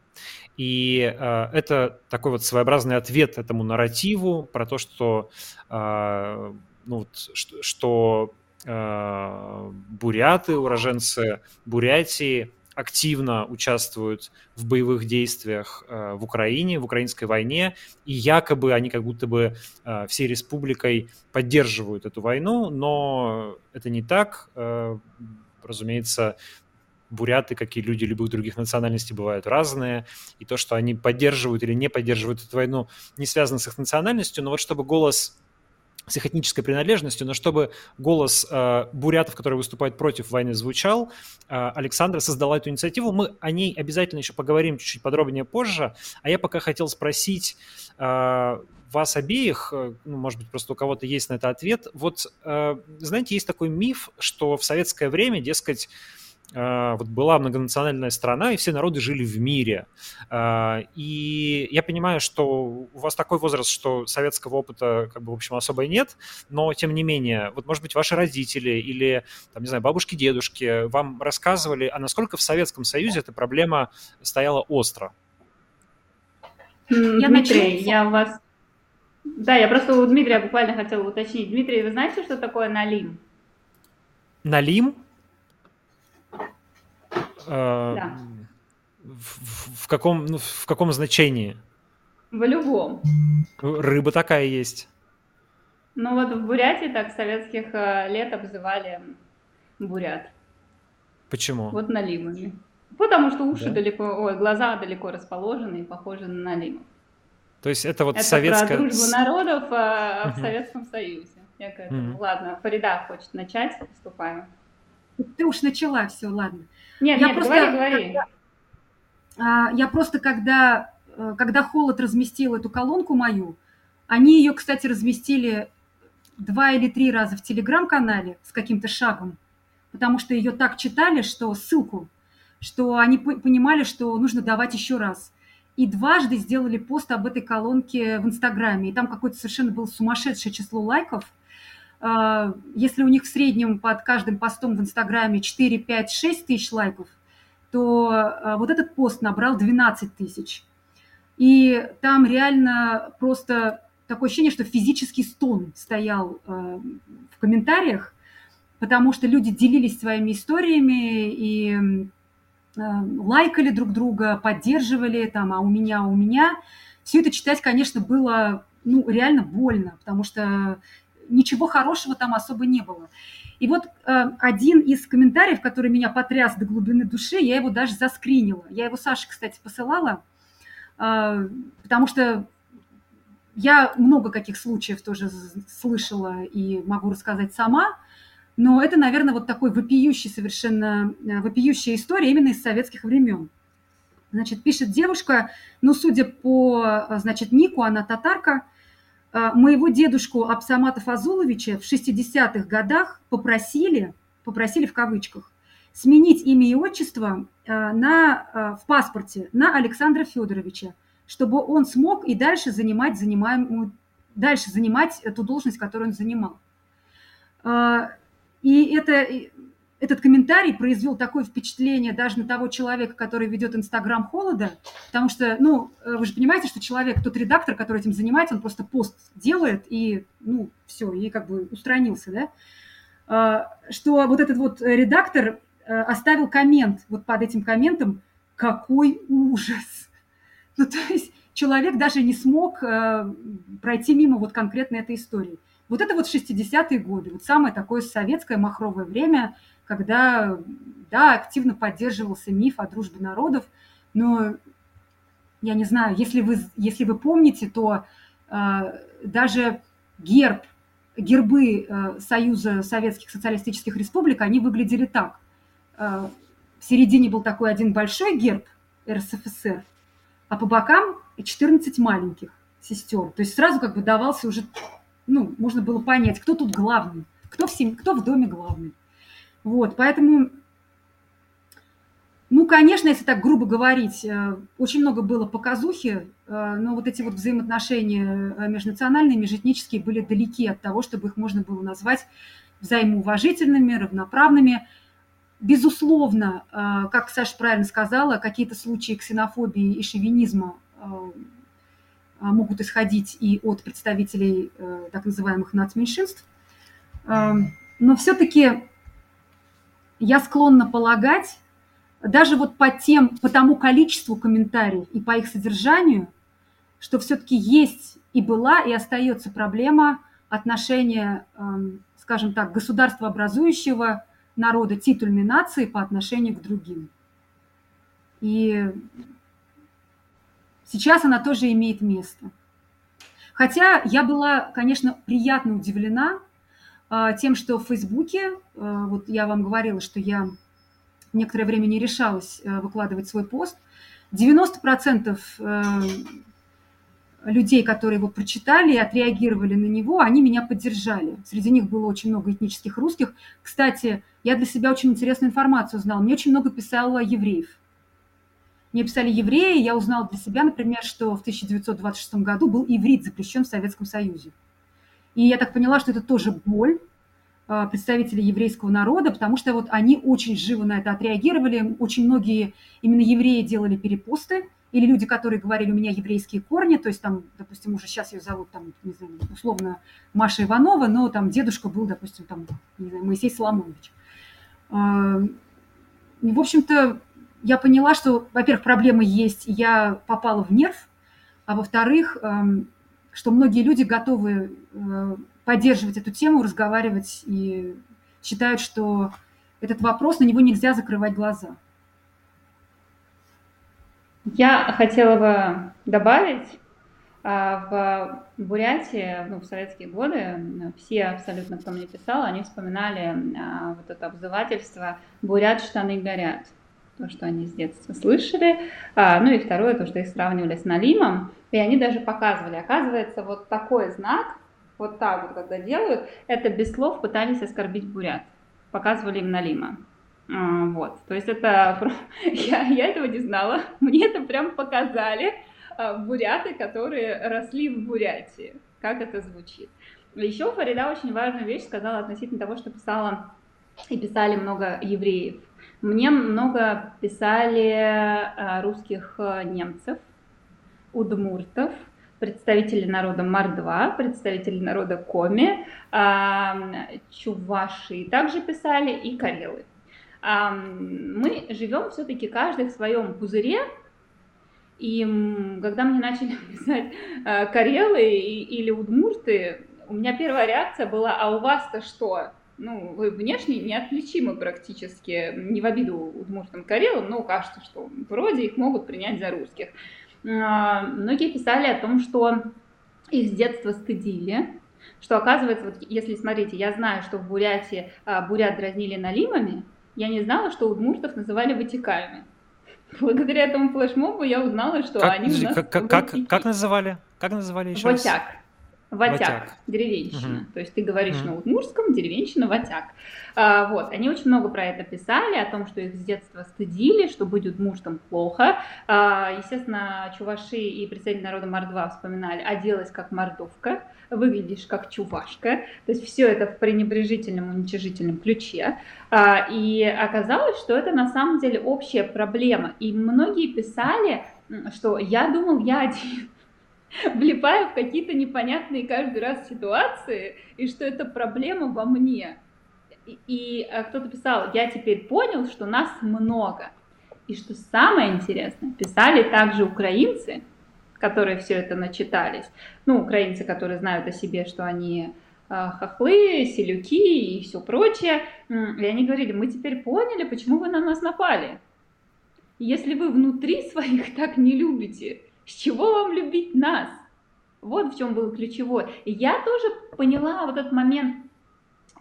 Speaker 1: И э, это такой вот своеобразный ответ этому нарративу про то, что, э, ну, что, что э, буряты, уроженцы Бурятии, активно участвуют в боевых действиях э, в Украине, в украинской войне, и якобы они как будто бы э, всей республикой поддерживают эту войну, но это не так. Э, разумеется, буряты, как и люди любых других национальностей, бывают разные, и то, что они поддерживают или не поддерживают эту войну, не связано с их национальностью, но вот чтобы голос с их этнической принадлежностью, но чтобы голос э, бурятов, которые выступают против войны, звучал, э, Александра создала эту инициативу. Мы о ней обязательно еще поговорим чуть-чуть подробнее позже. А я пока хотел спросить э, вас обеих, э, ну, может быть, просто у кого-то есть на это ответ. Вот, э, знаете, есть такой миф, что в советское время, дескать, э, вот была многонациональная страна, и все народы жили в мире. И я понимаю, что у вас такой возраст, что советского опыта, как бы, в общем, особо и нет, но, тем не менее, вот, может быть, ваши родители или, там, не знаю, бабушки, дедушки вам рассказывали, а насколько в Советском Союзе эта проблема стояла остро?
Speaker 3: Я Дмитрий, я у вас да, я просто у Дмитрия буквально хотела уточнить. Дмитрий, вы знаете, что такое налим?
Speaker 1: Налим?
Speaker 3: Э, да.
Speaker 1: В, в, каком, ну, в каком значении?
Speaker 3: В любом.
Speaker 1: Рыба такая есть.
Speaker 3: Ну вот в Бурятии так советских э, лет обзывали бурят.
Speaker 1: Почему?
Speaker 3: Вот налимами. Потому что уши да? далеко, ой, глаза далеко расположены и похожи на налимов.
Speaker 1: То есть это вот
Speaker 3: это
Speaker 1: советская...
Speaker 3: про дружбу народов э, в Советском Союзе. Я к этому. Угу. Ладно, Фарида хочет начать, приступаем.
Speaker 2: Ты уж начала, все, ладно.
Speaker 3: Нет, я нет, просто, говори, говори.
Speaker 2: Когда, я просто, когда, э, когда Холод разместил эту колонку мою, они ее, кстати, разместили два или три раза в телеграм-канале с каким-то шагом, потому что ее так читали, что ссылку, что они понимали, что нужно давать еще раз и дважды сделали пост об этой колонке в Инстаграме. И там какое-то совершенно было сумасшедшее число лайков. А, если у них в среднем под каждым постом в Инстаграме 4, 5, 6 тысяч лайков, то а, вот этот пост набрал 12 тысяч. И там реально просто такое ощущение, что физический стон стоял а, в комментариях, потому что люди делились своими историями, и лайкали друг друга, поддерживали, там, а у меня, а у меня. Все это читать, конечно, было ну, реально больно, потому что ничего хорошего там особо не было. И вот э, один из комментариев, который меня потряс до глубины души, я его даже заскринила. Я его Саше, кстати, посылала, э, потому что я много каких случаев тоже слышала и могу рассказать сама. Но это, наверное, вот такой вопиющий совершенно, э, вопиющая история именно из советских времен. Значит, пишет девушка, ну, судя по, значит, нику, она татарка, а, моего дедушку Абсамата Фазуловича в 60-х годах попросили, попросили в кавычках, сменить имя и отчество на, в паспорте на Александра Федоровича, чтобы он смог и дальше занимать, занимаемую, дальше занимать эту должность, которую он занимал. И это этот комментарий произвел такое впечатление даже на того человека, который ведет Инстаграм холода, потому что, ну, э, вы же понимаете, что человек, тот редактор, который этим занимается, он просто пост делает и, ну, все, и как бы устранился, да, а, что вот этот вот редактор э, оставил коммент вот под этим комментом «Какой ужас!» Ну, то есть человек даже не смог э, пройти мимо вот конкретно этой истории. Вот это вот 60-е годы, вот самое такое советское махровое время – когда, да, активно поддерживался миф о дружбе народов, но я не знаю, если вы, если вы помните, то э, даже герб, гербы э, Союза Советских Социалистических Республик, они выглядели так. Э, в середине был такой один большой герб РСФСР, а по бокам 14 маленьких сестер. То есть сразу как бы давался уже, ну, можно было понять, кто тут главный, кто в, семье, кто в доме главный. Вот, поэтому, ну, конечно, если так грубо говорить, э, очень много было показухи, э, но вот эти вот взаимоотношения э, межнациональные, межэтнические были далеки от того, чтобы их можно было назвать взаимоуважительными, равноправными. Безусловно, как Саша правильно сказала, какие-то случаи ксенофобии и шовинизма могут исходить и от представителей так называемых нацменьшинств. Но все-таки я склонна полагать, даже вот по тем, по тому количеству комментариев и по их содержанию, что все-таки есть и была, и остается проблема отношения, эм, скажем так, государствообразующего народа, титульной нации по отношению к другим. И сейчас она тоже имеет место. Хотя я была, конечно, приятно удивлена а, тем, что в Фейсбуке, а, вот я вам говорила, что я некоторое время не решалась а, выкладывать свой пост, 90% людей, которые его прочитали и отреагировали на него, они меня поддержали. Среди них было очень много этнических русских. Кстати, я для себя очень интересную информацию узнала. Мне очень много писало евреев. Мне писали евреи, я узнала для себя, например, что в 1926 году был иврит запрещен в Советском Союзе. И я так поняла, что это тоже боль а, представителей еврейского народа, потому что вот они очень живо на это отреагировали. Очень многие именно евреи делали перепосты, или люди, которые говорили, у меня еврейские корни, то есть там, допустим, уже сейчас ее зовут там, не знаю, условно Маша Иванова, но там дедушка был, допустим, там, не знаю, Моисей Соломонович. А, в общем-то, я поняла, что, во-первых, проблемы есть, я попала в нерв, а во-вторых, что многие люди готовы э, поддерживать эту тему, разговаривать и считают, что этот вопрос, на него нельзя закрывать глаза.
Speaker 3: Я хотела бы добавить, а, в Бурятии, ну, в советские годы, все абсолютно, кто мне писал, они вспоминали а, вот это обзывательство «бурят штаны горят», то, что они с детства слышали. А, ну и второе, то, что их сравнивали с налимом. И они даже показывали, оказывается, вот такой знак, вот так вот, когда делают, это без слов пытались оскорбить бурят. Показывали им налима. А, вот, то есть это, я, я этого не знала, мне это прям показали а, буряты, которые росли в Бурятии, как это звучит. Еще Фарида очень важную вещь сказала относительно того, что писала и писали много евреев. Мне много писали а, русских немцев, удмуртов, представители народа Мордва, представители народа Коми, чуваши также писали и карелы. Мы живем все-таки каждый в своем пузыре, и когда мне начали писать а, карелы или удмурты, у меня первая реакция была, а у вас-то что? Ну, вы внешне неотличимы практически, не в обиду удмуртам карелам, но кажется, что вроде их могут принять за русских. А, многие писали о том, что их с детства стыдили, что оказывается, вот если смотрите, я знаю, что в Бурятии а, бурят дразнили налимами, я не знала, что удмуртов называли вытеками. Благодаря этому флешмобу я узнала, что
Speaker 1: как,
Speaker 3: они у нас
Speaker 1: как, как, как, как называли? Как называли еще
Speaker 3: Вотяк. Ватяк, ватяк. деревенщина. Угу. То есть ты говоришь угу. на удмурском, деревенщина, ватяк. А, вот, они очень много про это писали, о том, что их с детства стыдили, что быть удмуртом плохо. А, естественно, чуваши и представители народа Мордва вспоминали, оделась как мордовка, выглядишь как чувашка. То есть все это в пренебрежительном, уничижительном ключе. А, и оказалось, что это на самом деле общая проблема. И многие писали, что я думал, я один влипаю в какие-то непонятные каждый раз ситуации, и что это проблема во мне. И, и а кто-то писал, я теперь понял, что нас много. И что самое интересное, писали также украинцы, которые все это начитались. Ну, украинцы, которые знают о себе, что они э, хохлы, селюки и все прочее. И они говорили, мы теперь поняли, почему вы на нас напали. Если вы внутри своих так не любите, с чего вам любить нас? Вот в чем был ключевой. И я тоже поняла вот этот момент,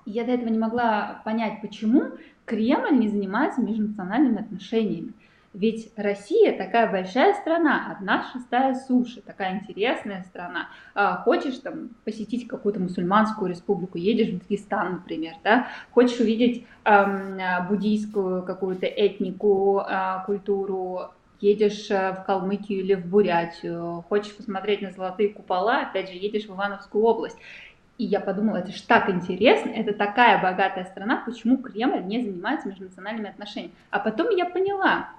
Speaker 3: я до этого не могла понять, почему Кремль не занимается межнациональными отношениями. Ведь Россия такая большая страна, одна шестая суши, такая интересная страна. А, хочешь там посетить какую-то мусульманскую республику, едешь в Дагестан, например, да? Хочешь увидеть эм, буддийскую какую-то этнику, э, культуру, едешь э, в Калмыкию или в Бурятию, хочешь посмотреть на золотые купола, опять же, едешь в Ивановскую область. И я подумала, это ж так интересно, это такая богатая страна, почему Кремль не занимается межнациональными отношениями. А потом я поняла,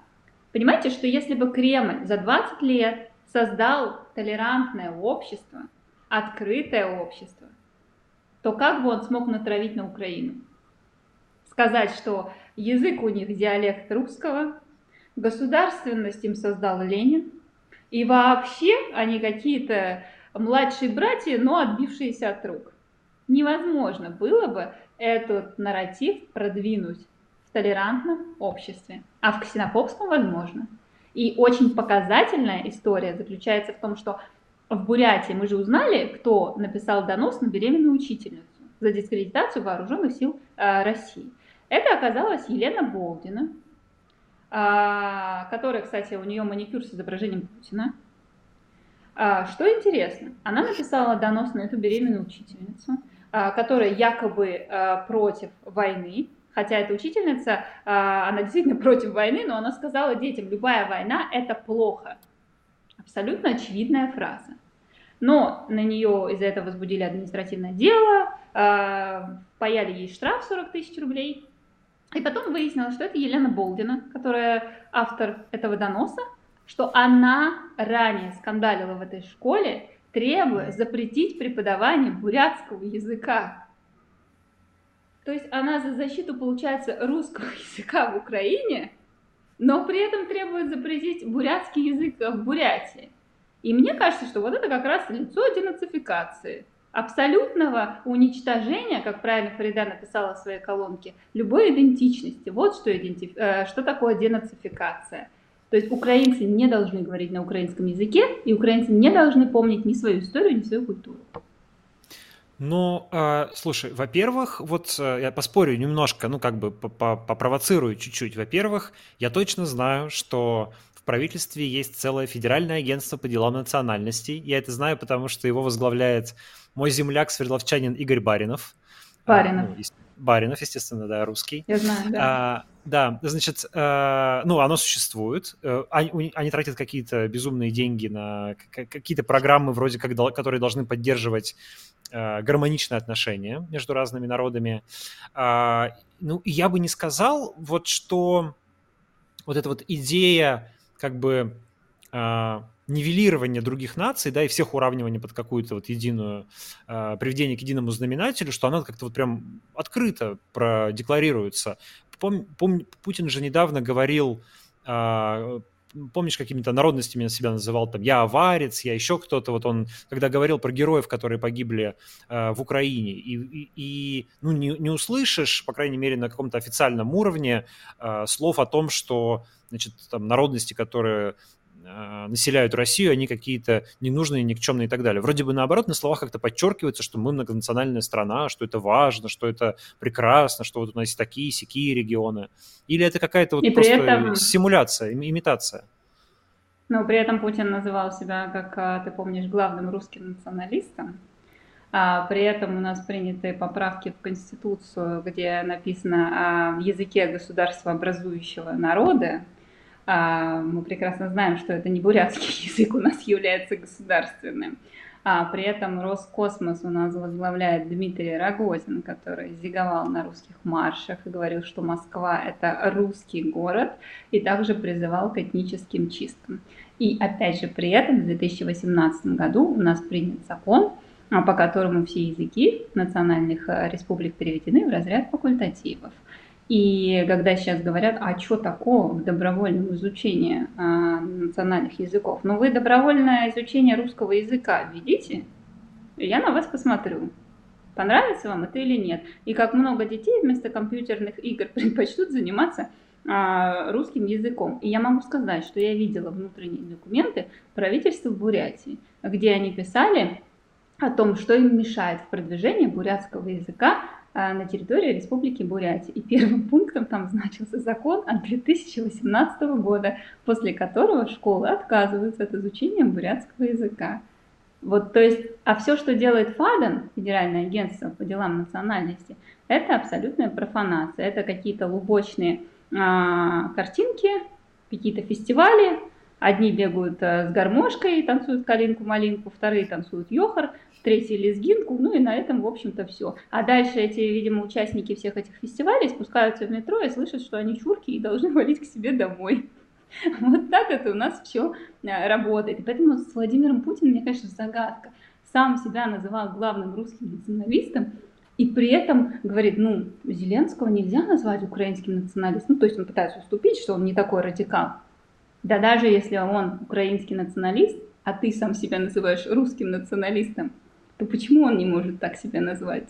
Speaker 3: понимаете, что если бы Кремль за 20 лет создал толерантное общество, открытое общество, то как бы он смог натравить на Украину? Сказать, что язык у них диалект русского, Государственность им создал Ленин. И вообще они какие-то младшие братья, но отбившиеся от рук. Невозможно было бы этот нарратив продвинуть в толерантном обществе, а в ксенофобском возможно. И очень показательная история заключается в том, что в Бурятии мы же узнали, кто написал донос на беременную учительницу за дискредитацию вооруженных сил э, России. Это оказалась Елена Болдина, которая, кстати, у нее маникюр с изображением Путина. А, что интересно, она написала донос на эту беременную учительницу, а, которая якобы против войны, хотя эта учительница, она действительно против войны, но она сказала детям, любая война – это плохо. Абсолютно очевидная фраза. Но на нее из-за этого возбудили административное дело, паяли ей штраф 40 тысяч рублей, и потом выяснилось, что это Елена Болдина, которая автор этого доноса, что она ранее скандалила в этой школе, требуя запретить преподавание бурятского языка. То есть она за защиту, получается, русского языка в Украине, но при этом требует запретить бурятский язык в Бурятии. И мне кажется, что вот это как раз лицо денацификации – абсолютного уничтожения, как правильно Фарида написала в своей колонке, любой идентичности. Вот что, идентиф... Э, что такое денацификация. То есть украинцы не должны говорить на украинском языке, и украинцы не должны помнить ни свою историю, ни свою культуру.
Speaker 1: Ну, э, слушай, во-первых, вот э, я поспорю немножко, ну, как бы попровоцирую чуть-чуть. Во-первых, я точно знаю, что в правительстве есть целое федеральное агентство по делам национальностей. Я это знаю, потому что его возглавляет мой земляк, свердловчанин Игорь Баринов.
Speaker 3: Баринов.
Speaker 1: А, ну, Баринов, естественно, да, русский.
Speaker 3: Я знаю, да.
Speaker 1: А, да, значит, а, ну, оно существует. Э, они, они тратят какие-то безумные деньги на какие-то программы, вроде как, которые должны поддерживать а, гармоничные отношения между разными народами. А, ну, я бы не сказал, вот что вот эта вот идея как бы а, нивелирование других наций, да, и всех уравнивания под какую-то вот единую, э, приведение к единому знаменателю, что она как-то вот прям открыто продекларируется. Пом, пом, Путин же недавно говорил, э, помнишь, какими-то народностями себя называл, там, я аварец, я еще кто-то, вот он, когда говорил про героев, которые погибли э, в Украине, и, и, и ну, не, не услышишь, по крайней мере, на каком-то официальном уровне э, слов о том, что значит, там, народности, которые населяют Россию, они какие-то ненужные, никчемные и так далее. Вроде бы наоборот, на словах как-то подчеркивается, что мы многонациональная страна, что это важно, что это прекрасно, что вот у нас есть такие, сякие регионы. Или это какая-то вот и просто этом... симуляция, имитация?
Speaker 3: Но при этом Путин называл себя, как а, ты помнишь, главным русским националистом. а при этом у нас приняты поправки в Конституцию, где написано о языке государства образующего народа. А мы прекрасно знаем, что это не бурятский язык у нас является государственным. А при этом Роскосмос у нас возглавляет Дмитрий Рогозин, который зиговал на русских маршах и говорил, что Москва – это русский город, и также призывал к этническим чисткам. И опять же, при этом в 2018 году у нас принят закон, а, по которому все языки национальных э, республик переведены в разряд факультативов – и когда сейчас говорят, а что такого в добровольном изучении а, национальных языков? Ну, вы добровольное изучение русского языка введите, я на вас посмотрю. Понравится вам это или нет? И как много детей вместо компьютерных игр предпочтут заниматься а, русским языком. И я могу сказать, что я видела внутренние документы правительства Бурятии, где они писали о том, что им мешает в продвижении бурятского языка на территории Республики Бурятия. И первым пунктом там значился закон от 2018 года, после которого школы отказываются от изучения бурятского языка. Вот, то есть, а все, что делает ФАДАН, Федеральное агентство по делам национальности, это абсолютная профанация. Это какие-то лубочные а, картинки, какие-то фестивали. Одни бегают а, с гармошкой, танцуют калинку-малинку, вторые танцуют йохар, третий лезгинку, ну и на этом, в общем-то, все. А дальше эти, видимо, участники всех этих фестивалей спускаются в метро и слышат, что они чурки и должны валить к себе домой. Вот так это у нас все э, работает. И поэтому с Владимиром Путиным, мне, конечно, загадка. Сам себя называл главным русским националистом, и при этом говорит, ну, Зеленского нельзя назвать украинским националистом. Ну, то есть он пытается уступить, что он не такой радикал. Да даже если он украинский националист, а ты сам себя называешь русским националистом, то почему он не может так себя назвать?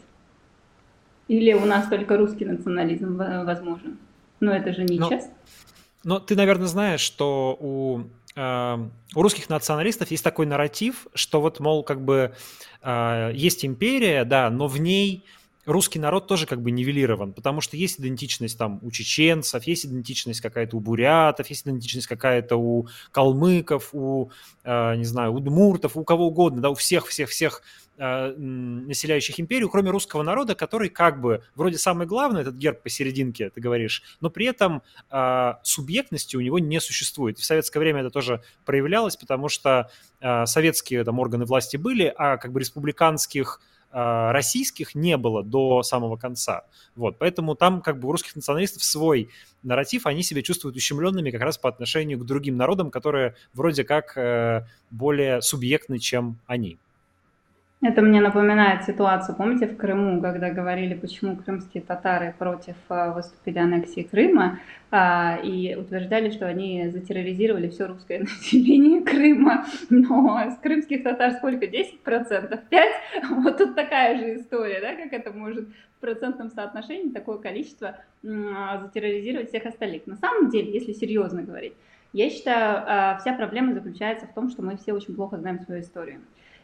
Speaker 3: Или у нас только русский национализм возможен? Но это же нечестно.
Speaker 1: Но, но ты, наверное, знаешь, что у, э, у русских националистов есть такой нарратив, что вот, мол, как бы э, есть империя, да, но в ней русский народ тоже как бы нивелирован, потому что есть идентичность там у чеченцев, есть идентичность какая-то у бурятов, есть идентичность какая-то у калмыков, у, э, не знаю, у удмуртов, у кого угодно, да, у всех-всех-всех э, населяющих империю, кроме русского народа, который как бы вроде самый главный, этот герб посерединке, ты говоришь, но при этом э, субъектности у него не существует. В советское время это тоже проявлялось, потому что э, советские там органы власти были, а как бы республиканских российских не было до самого конца. Вот, поэтому там как бы у русских националистов свой нарратив, они себя чувствуют ущемленными как раз по отношению к другим народам, которые вроде как э, более субъектны, чем они.
Speaker 3: Это мне напоминает ситуацию, помните, в Крыму, когда говорили, почему крымские татары против э, выступили аннексии Крыма, а, и утверждали, что они затерроризировали все русское население Крыма. Но с крымских татар сколько? 10%? 5%? Вот тут такая же история, да, как это может в процентном соотношении такое количество затерроризировать всех остальных. На самом деле, если серьезно говорить, я считаю, а, вся проблема заключается в том, что мы все очень плохо знаем свою историю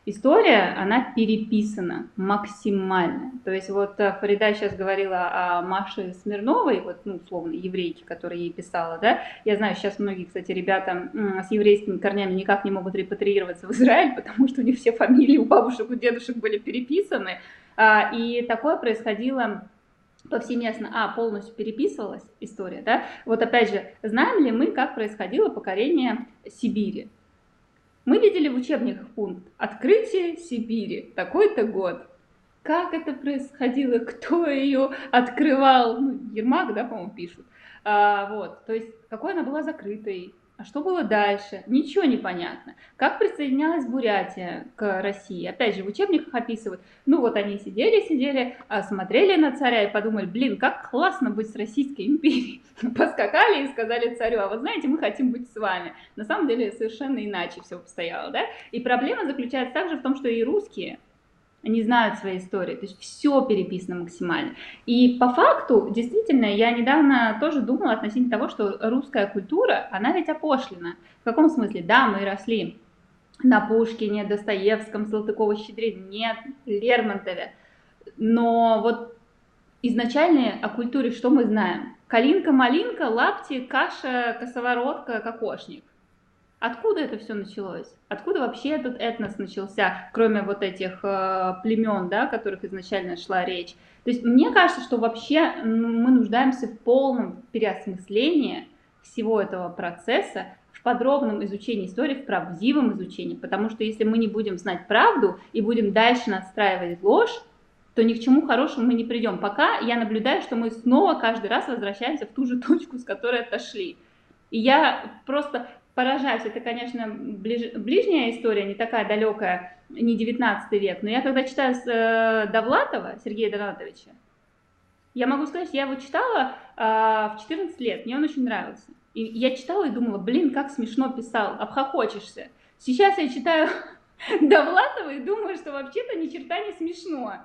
Speaker 3: история, она переписана максимально. То есть вот э, Фарида сейчас говорила о Маше Смирновой, вот, ну, условно, еврейке, которая ей писала, да. Я знаю, сейчас многие, кстати, ребята с еврейскими корнями никак не могут репатриироваться в Израиль, потому что у них все фамилии у бабушек, у дедушек были переписаны. А, и такое происходило повсеместно, а, полностью переписывалась история, да, вот опять же, знаем ли мы, как происходило покорение Сибири? Мы видели в учебниках пункт «Открытие Сибири», такой-то год. Как это происходило, кто ее открывал? Ну, Ермак, да, по-моему, пишут. А, вот, то есть, какой она была закрытой, а что было дальше? Ничего не понятно. Как присоединялась Бурятия к России? Опять же, в учебниках описывают. Ну вот они сидели, сидели, а, смотрели на царя и подумали, блин, как классно быть с Российской империей. Поскакали и сказали царю, а вот знаете, мы хотим быть с вами. На самом деле совершенно иначе все обстояло, да? И проблема заключается также в том, что и русские, они знают свои истории, то есть все переписано максимально. И по факту, действительно, я недавно тоже думала относительно того, что русская культура, она ведь опошлена. В каком смысле? Да, мы росли на Пушкине, Достоевском, Салтыково-Щедрине, нет, Лермонтове. Но вот изначально о культуре что мы знаем? Калинка, малинка, лапти, каша, косоворотка, кокошник. Откуда это все началось? Откуда вообще этот этнос начался, кроме вот этих э, племен, да, о которых изначально шла речь? То есть мне кажется, что вообще мы нуждаемся в полном переосмыслении всего этого процесса, в подробном изучении истории, в правдивом изучении, потому что если мы не будем знать правду и будем дальше настраивать ложь, то ни к чему хорошему мы не придем. Пока я наблюдаю, что мы снова каждый раз возвращаемся в ту же точку, с которой отошли. И я просто поражаюсь. Это, конечно, ближ... ближняя история, не такая далекая, не 19 век. Но я когда читаю с, э, Довлатова, Сергея Донатовича, я могу сказать, я его читала э, в 14 лет, мне он очень нравился. И я читала и думала, блин, как смешно писал, обхохочешься. Сейчас я читаю Довлатова и думаю, что вообще-то ни черта не смешно,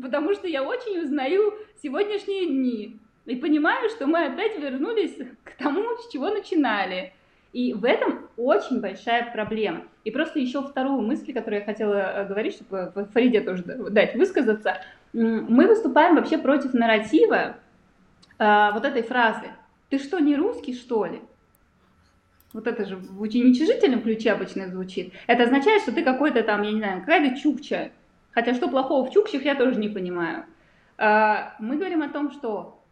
Speaker 3: потому что я очень узнаю сегодняшние дни и понимаю, что мы опять вернулись к тому, с чего начинали. И в этом очень большая проблема. И просто еще вторую мысль, которую я хотела э, говорить, чтобы Фариде тоже дать высказаться. Мы выступаем вообще против нарратива э, вот этой фразы. Ты что, не русский, что ли? Вот это же в уничижительном ключе обычно звучит. Это означает, что ты какой-то там, я не знаю, какая-то чукча. Хотя что плохого в чукчах, я тоже не понимаю. Э, мы говорим о том, что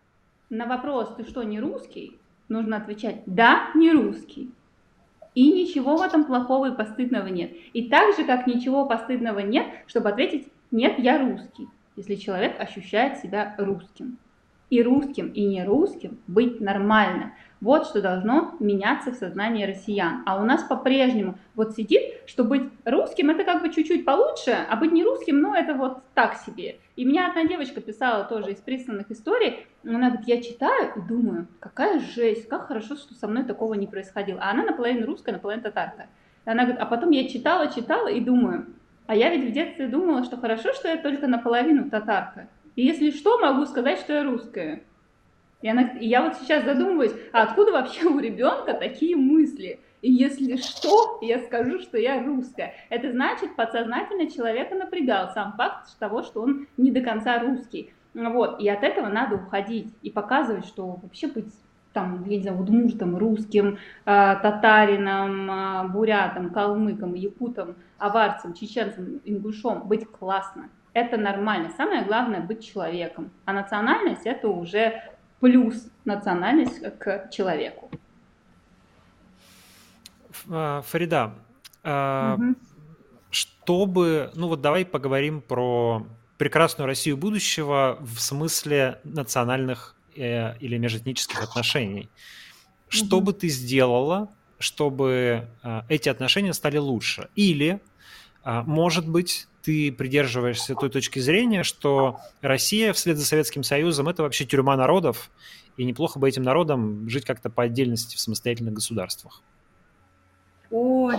Speaker 3: на вопрос «ты что, не русский?» Нужно отвечать «да, не русский». И ничего в этом плохого и постыдного нет. И так же, как ничего постыдного нет, чтобы ответить «нет, я русский», если человек ощущает себя русским. И русским, и не русским быть нормально. Вот что должно меняться в сознании россиян. А у нас по-прежнему вот сидит, что быть русским это как бы чуть-чуть получше, а быть не русским, ну это вот так себе. И меня одна девочка писала тоже из присланных историй, она говорит, я читаю и думаю, какая жесть, как хорошо, что со мной такого не происходило. А она наполовину русская, наполовину татарка. И она говорит, а потом я читала, читала и думаю, а я ведь в детстве думала, что хорошо, что я только наполовину татарка. И если что, могу сказать, что я русская. И, она, и я вот сейчас задумываюсь, а откуда вообще у ребенка такие мысли? И если что, я скажу, что я русская. Это значит, подсознательно человека напрягал сам факт того, что он не до конца русский. Вот, и от этого надо уходить и показывать, что вообще быть там, я не знаю, удмуртом, русским, э, татарином, э, бурятом, калмыком, якутом, аварцем, чеченцем, ингушом, быть классно. Это нормально. Самое главное быть человеком. А национальность это уже плюс национальность к человеку.
Speaker 1: А, Фарида, угу. чтобы, ну вот давай поговорим про прекрасную Россию будущего в смысле национальных э, или межэтнических отношений. Что угу. бы ты сделала, чтобы э, эти отношения стали лучше? Или, может быть, ты придерживаешься той точки зрения, что Россия вслед за Советским Союзом это вообще тюрьма народов, и неплохо бы этим народам жить как-то по отдельности в самостоятельных государствах.
Speaker 2: Ой,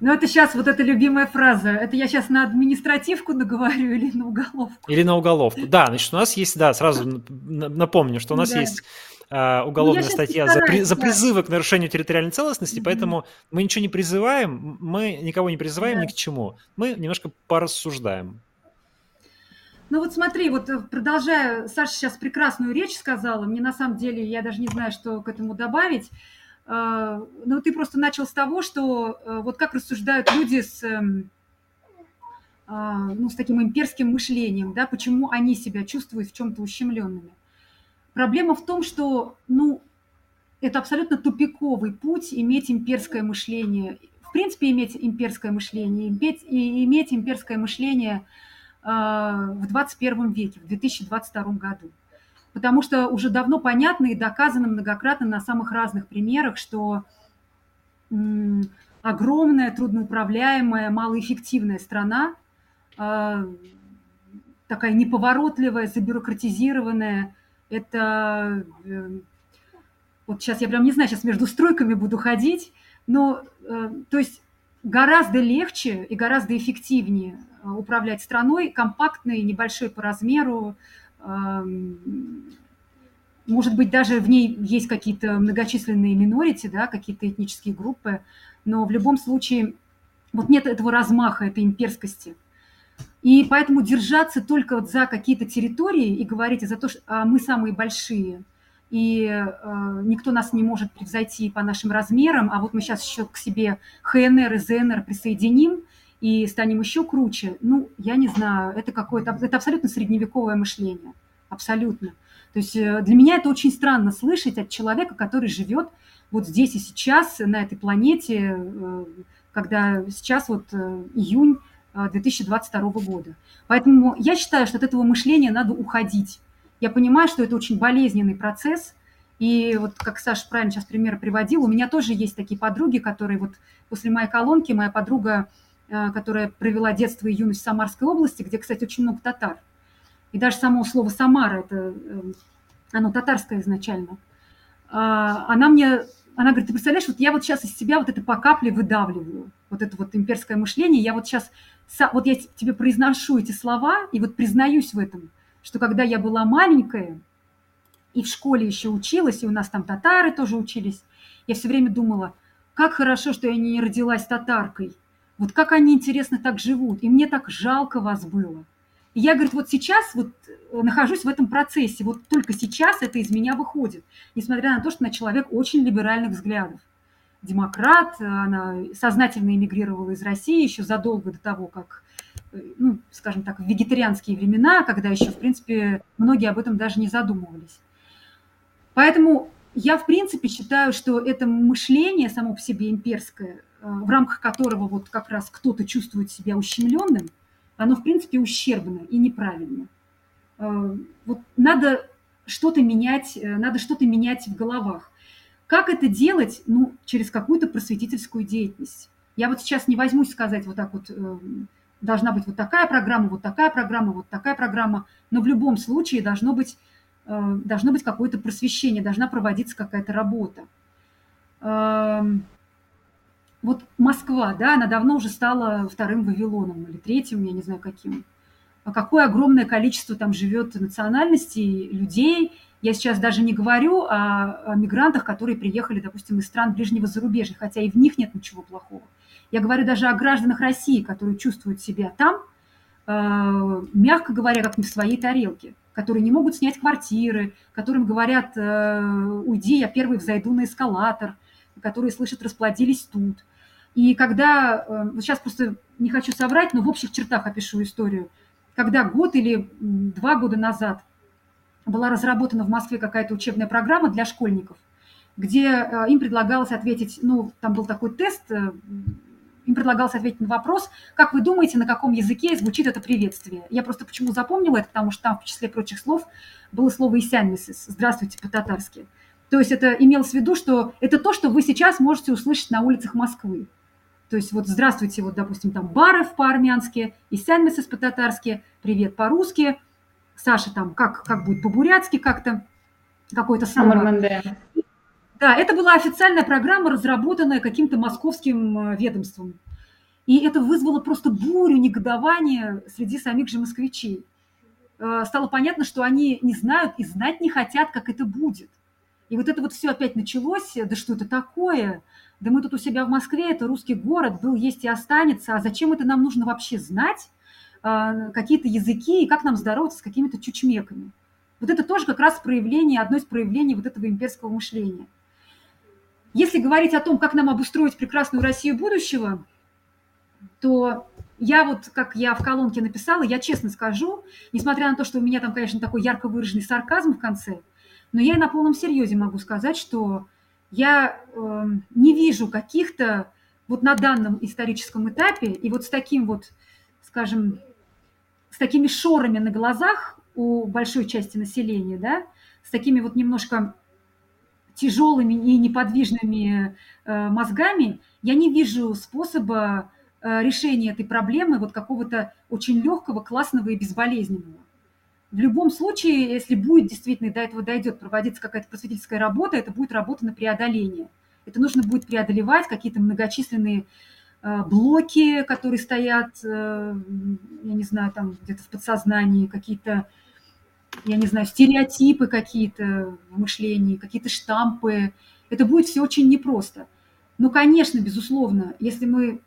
Speaker 2: ну это сейчас вот эта любимая фраза. Это я сейчас на административку наговорю или на уголовку?
Speaker 1: Или на уголовку. Да, значит, у нас есть, да, сразу напомню, что у нас да. есть а, уголовная ну, статья за, при, за призывы к нарушению территориальной целостности, mm-hmm. поэтому мы ничего не призываем, мы никого не призываем да. ни к чему. Мы немножко порассуждаем.
Speaker 2: Ну вот смотри, вот э, продолжая, Саша сейчас прекрасную речь сказала, мне на самом деле, я даже не знаю, что к этому добавить. А, Но ну, ты просто начал с того, что э, вот как рассуждают люди с, эм, а, ну, с таким имперским мышлением, да, почему они себя чувствуют в чем-то ущемленными. Проблема в том, что, ну, это абсолютно тупиковый путь иметь имперское мышление. В принципе, иметь имперское мышление, иметь, и иметь имперское мышление э, в 21 веке, в 2022 году. Потому что уже давно понятно и доказано многократно на самых разных примерах, что огромная, трудноуправляемая, малоэффективная страна, э, такая неповоротливая, забюрократизированная, это эм, вот сейчас я прям не знаю, сейчас между стройками буду ходить, но э, то есть гораздо легче и гораздо эффективнее э, управлять страной, компактной, небольшой по размеру, эм, может быть, даже в ней есть какие-то многочисленные минорити, да, какие-то этнические группы, но в любом случае вот нет этого размаха, этой имперскости – и поэтому держаться только вот за какие-то территории и говорить за то, что а мы самые большие, и э, никто нас не может превзойти по нашим размерам, а вот мы сейчас еще к себе ХНР и ЗНР присоединим и станем еще круче. Ну, я не знаю, это какое-то, это абсолютно средневековое мышление, абсолютно. То есть э, для меня это очень странно слышать от человека, который живет вот здесь и сейчас, на этой планете, э, когда сейчас вот э, июнь 2022 года. Поэтому я считаю, что от этого мышления надо уходить. Я понимаю, что это очень болезненный процесс, и вот как Саша правильно сейчас примеры приводил, у меня тоже есть такие подруги, которые вот после моей колонки, моя подруга, которая провела детство и юность в Самарской области, где, кстати, очень много татар, и даже само слово «Самара» – это эм, оно татарское изначально. А, она мне, она говорит, ты представляешь, вот я вот сейчас из себя вот это по капле выдавливаю, вот это вот имперское мышление, я вот сейчас, вот я тебе произношу эти слова и вот признаюсь в этом, что когда я была маленькая и в школе еще училась, и у нас там татары тоже учились, я все время думала, как хорошо, что я не родилась татаркой, вот как они, интересно, так живут, и мне так жалко вас было – и я, говорит, вот сейчас вот э, нахожусь в этом процессе, вот только сейчас это из меня выходит, несмотря на то, что она человек очень либеральных взглядов. Демократ, она сознательно эмигрировала из России еще задолго до того, как, э, ну, скажем так, в вегетарианские времена, когда еще, в принципе, многие об этом даже не задумывались. Поэтому я, в принципе, считаю, что это мышление само по себе имперское, э, в рамках которого вот как раз кто-то чувствует себя ущемленным – оно, в принципе, ущербно и неправильно. Э, вот надо что-то менять, э, надо что-то менять в головах. Как это делать? Ну, через какую-то просветительскую деятельность. Я вот сейчас не возьмусь сказать вот так вот, э, должна быть вот такая программа, вот такая программа, вот такая программа, но в любом случае должно быть, должно быть какое-то просвещение, должна проводиться какая-то работа. Эм, вот Москва, да, она давно уже стала вторым Вавилоном или третьим, я не знаю каким. А какое огромное количество там живет национальностей, людей. Я сейчас даже не говорю о, мигрантах, которые приехали, допустим, из стран ближнего зарубежья, хотя и в них нет ничего плохого. Я говорю даже о гражданах России, которые чувствуют себя там, э, мягко говоря, как не в своей тарелке, которые не могут снять квартиры, которым говорят, э, уйди, я первый взойду на эскалатор, которые слышат, расплодились тут – и когда, э, вот сейчас просто не хочу соврать, но в общих чертах опишу историю, когда год или два года назад была разработана в Москве какая-то учебная программа для школьников, где э, им предлагалось ответить, ну, там был такой тест, э, им предлагалось ответить на вопрос, как вы думаете, на каком языке звучит это приветствие? Я просто почему запомнила это, потому что там в числе прочих слов было слово «исянмисис» – «здравствуйте» по-татарски. То есть это имелось в виду, что это то, что вы сейчас можете услышать на улицах Москвы. То есть вот здравствуйте, вот, допустим, там Баров по-армянски, и Сянмесес по-татарски, привет по-русски, Саша там как, как будет по-бурятски как-то, какое-то слово. Да, это была официальная программа, разработанная каким-то московским э, ведомством. И это вызвало просто бурю негодования среди самих же москвичей. Э, стало понятно, что они не знают и знать не хотят, как это будет. И вот это вот все опять началось, да что это такое? да мы тут у себя в Москве, это русский город, был, есть и останется, а зачем это нам нужно вообще знать, какие-то языки и как нам здороваться с какими-то чучмеками. Вот это тоже как раз проявление, одно из проявлений вот этого имперского мышления. Если говорить о том, как нам обустроить прекрасную Россию будущего, то я вот, как я в колонке написала, я честно скажу, несмотря на то, что у меня там, конечно, такой ярко выраженный сарказм в конце, но я и на полном серьезе могу сказать, что я э, не вижу каких-то вот на данном историческом этапе и вот с таким вот, скажем, с такими шорами на глазах у большой части населения, да, с такими вот немножко тяжелыми и неподвижными э, мозгами, я не вижу способа э, решения этой проблемы вот какого-то очень легкого, классного и безболезненного. В любом случае, если будет действительно до этого дойдет проводиться какая-то просветительская работа, это будет работа на преодоление. Это нужно будет преодолевать какие-то многочисленные блоки, которые стоят, э, я не знаю, там где-то в подсознании, какие-то, я не знаю, стереотипы какие-то в мышлении, какие-то штампы. Это будет все очень непросто. Но, конечно, безусловно, если мы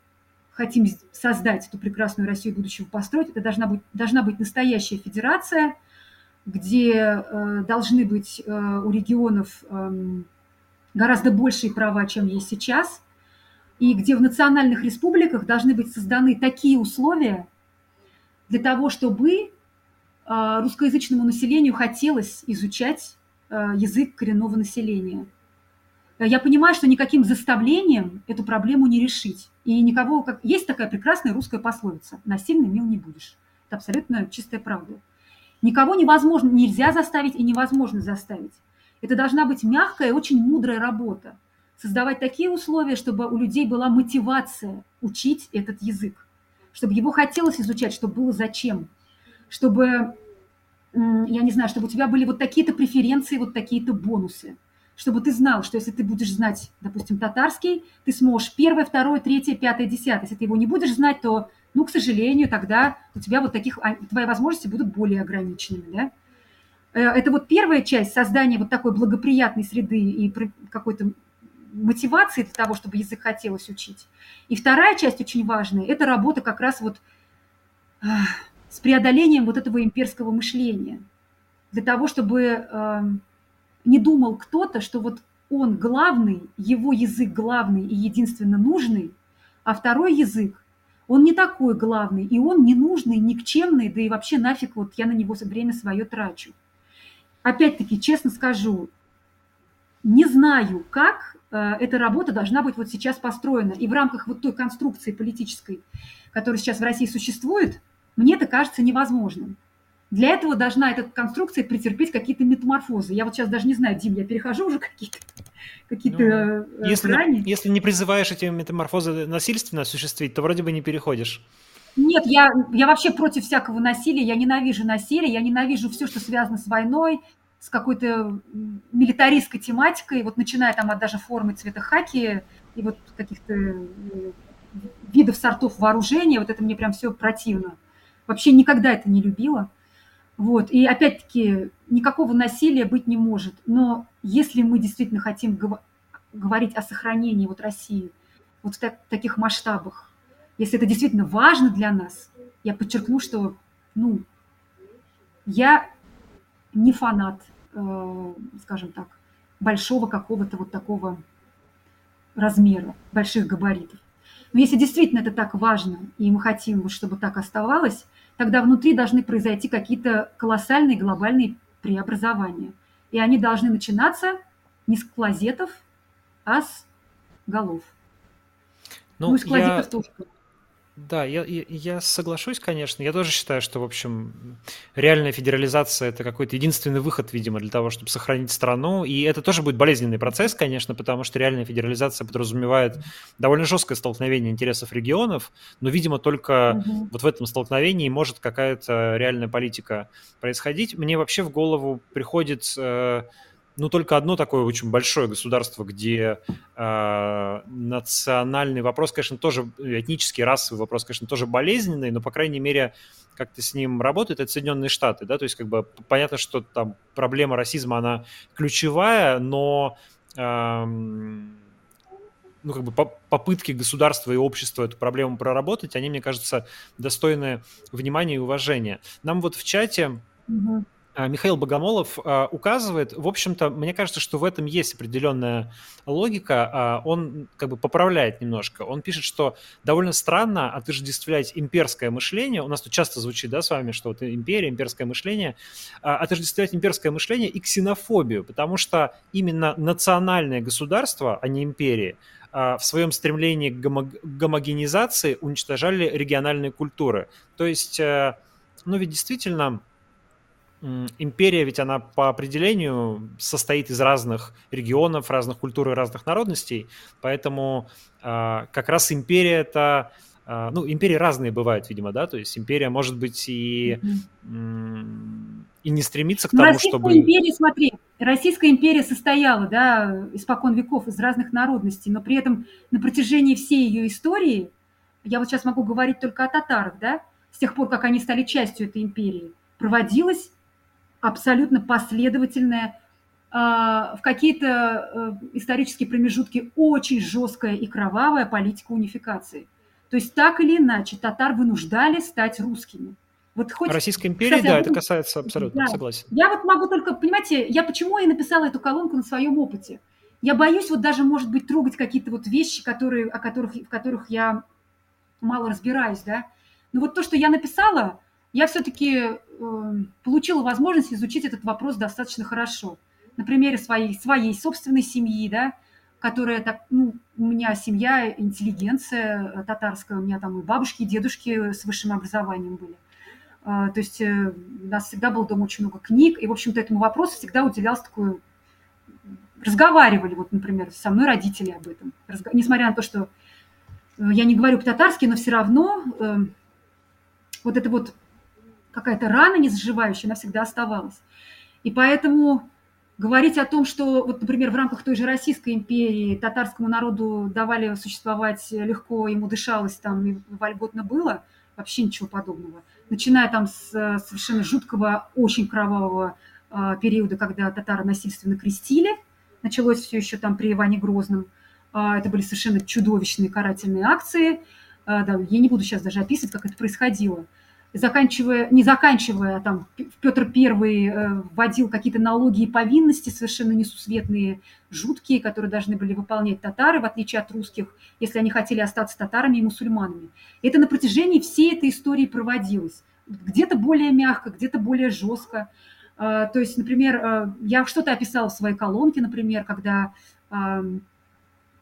Speaker 2: хотим создать эту прекрасную Россию будущего построить, это должна быть, должна быть настоящая федерация, где э, должны быть э, у регионов э, гораздо большие права, чем есть сейчас, и где в национальных республиках должны быть созданы такие условия для того, чтобы э, русскоязычному населению хотелось изучать э, язык коренного населения. Я понимаю, что никаким заставлением эту проблему не решить. И никого, как есть такая прекрасная русская пословица: "Насильно мил не будешь". Это абсолютно чистая правда. Никого невозможно, нельзя заставить и невозможно заставить. Это должна быть мягкая, очень мудрая работа. Создавать такие условия, чтобы у людей была мотивация учить этот язык, чтобы его хотелось изучать, чтобы было зачем, чтобы, я не знаю, чтобы у тебя были вот такие-то преференции, вот такие-то бонусы, чтобы ты знал, что если ты будешь знать, допустим, татарский, ты сможешь первое, второе, третье, пятое, десятое. Если ты его не будешь знать, то ну, к сожалению, тогда у тебя вот таких, а, твои возможности будут более ограниченными, да. Э, это вот первая часть создания вот такой благоприятной среды и какой-то мотивации для того, чтобы язык хотелось учить. И вторая часть очень важная – это работа как раз вот с преодолением вот этого имперского мышления. Для того, чтобы э, не думал кто-то, что вот он главный, его язык главный и единственно нужный, а второй язык он не такой главный, и он ненужный, никчемный, да и вообще нафиг вот я на него время свое трачу. Опять-таки, честно скажу, не знаю, как эта работа должна быть вот сейчас построена. И в рамках вот той конструкции политической, которая сейчас в России существует, мне это кажется невозможным. Для этого должна эта конструкция претерпеть какие-то метаморфозы. Я вот сейчас даже не знаю, Дим, я перехожу уже какие-то какие-то
Speaker 1: ну, если, грани. Если не призываешь эти метаморфозы насильственно осуществить, то вроде бы не переходишь.
Speaker 2: Нет, я, я вообще против всякого насилия, я ненавижу насилие, я ненавижу все, что связано с войной, с какой-то милитаристской тематикой, вот начиная там от даже формы цвета хаки и вот каких-то э, видов сортов вооружения, вот это мне прям все противно. Вообще никогда это не любила. Вот. И опять-таки никакого насилия быть не может. Но если мы действительно хотим гов- говорить о сохранении вот России вот в так, таких масштабах, если это действительно важно для нас, я подчеркну, что ну, я не фанат, э, скажем так, большого какого-то вот такого размера, больших габаритов. Но если действительно это так важно, и мы хотим, чтобы так оставалось, тогда внутри должны произойти какие-то колоссальные глобальные преобразования. И они должны начинаться не с клозетов, а с голов.
Speaker 1: Ну, ну из клозетов я... тоже. Да, я, я, соглашусь, конечно. Я тоже считаю, что, в общем, реальная федерализация – это какой-то единственный выход, видимо, для того, чтобы сохранить страну. И это тоже будет болезненный процесс, конечно, потому что реальная федерализация подразумевает довольно жесткое столкновение интересов регионов, но, видимо, только угу. вот в этом столкновении может какая-то реальная политика происходить. Мне вообще в голову приходит э, ну, только одно такое очень большое государство, где э, национальный вопрос, конечно, тоже, этнический, расовый вопрос, конечно, тоже болезненный, но, по крайней мере, как-то с ним работает, это Соединенные Штаты, да, то есть как бы понятно, что там проблема расизма, она ключевая, но э, ну, как бы попытки государства и общества эту проблему проработать, они, мне кажется, достойны внимания и уважения. Нам вот в чате... А, Михаил Богомолов а, указывает, в общем-то, мне кажется, что в этом есть определенная логика, а, он как бы поправляет немножко. Он пишет, что довольно странно отождествлять имперское мышление, у нас тут часто звучит, да, с вами, что вот империя, имперское мышление, отождествлять имперское мышление и ксенофобию, потому что именно национальное государство, а не империи, в своем стремлении к гомогенизации уничтожали региональные культуры. То есть, э, ну ведь действительно империя ведь она по определению состоит из разных регионов, разных культур и разных народностей, поэтому э, как раз империя это, э, ну, империи разные бывают, видимо, да, то есть империя может быть и, mm-hmm. и не стремится к тому,
Speaker 2: Российская
Speaker 1: чтобы...
Speaker 2: империя, смотри, Российская империя состояла, да, испокон веков из разных народностей, но при этом на протяжении всей ее истории, я вот сейчас могу говорить только о татарах, да, с тех пор, как они стали частью этой империи, проводилась абсолютно последовательная, в какие-то э, исторические промежутки очень жесткая и кровавая политика унификации. То есть так или иначе татар вынуждали стать русскими.
Speaker 1: Вот хоть... Российской империи, Кстати, да, это касается абсолютно, да. согласен.
Speaker 2: Я вот могу только, понимаете, я почему я написала эту колонку на своем опыте? Я боюсь вот даже, может быть, трогать какие-то вот вещи, которые, о которых, в которых я мало разбираюсь, да. Но вот то, что я написала, я все-таки получила возможность изучить этот вопрос достаточно хорошо. На примере своей, своей собственной семьи, да, которая так, ну, у меня семья, интеллигенция э, татарская, у меня там и бабушки, и дедушки с высшим образованием были. А, то есть э, у нас всегда было дома очень много книг, и, в общем-то, этому вопросу всегда уделялось такое... Разговаривали, вот, например, со мной родители об этом. Разго... Несмотря на то, что э, я не говорю по-татарски, но все равно э, вот эта вот какая-то рана незаживающая, она всегда оставалась. И поэтому Говорить о том, что, вот, например, в рамках той же Российской империи татарскому народу давали существовать легко, ему дышалось там и вольготно было, вообще ничего подобного. Начиная там с совершенно жуткого, очень кровавого э, периода, когда татары насильственно крестили, началось все еще там при Иване Грозном, э, это были совершенно чудовищные карательные акции, да, я не буду сейчас даже описывать, как это происходило – заканчивая, не заканчивая, а там Петр I э, вводил какие-то налоги и повинности совершенно несусветные, жуткие, которые должны были выполнять татары, в отличие от русских, если они хотели остаться татарами и мусульманами. Это на протяжении всей этой истории проводилось. Где-то более мягко, где-то более жестко. Э, то есть, например, э, я что-то описала в своей колонке, например, когда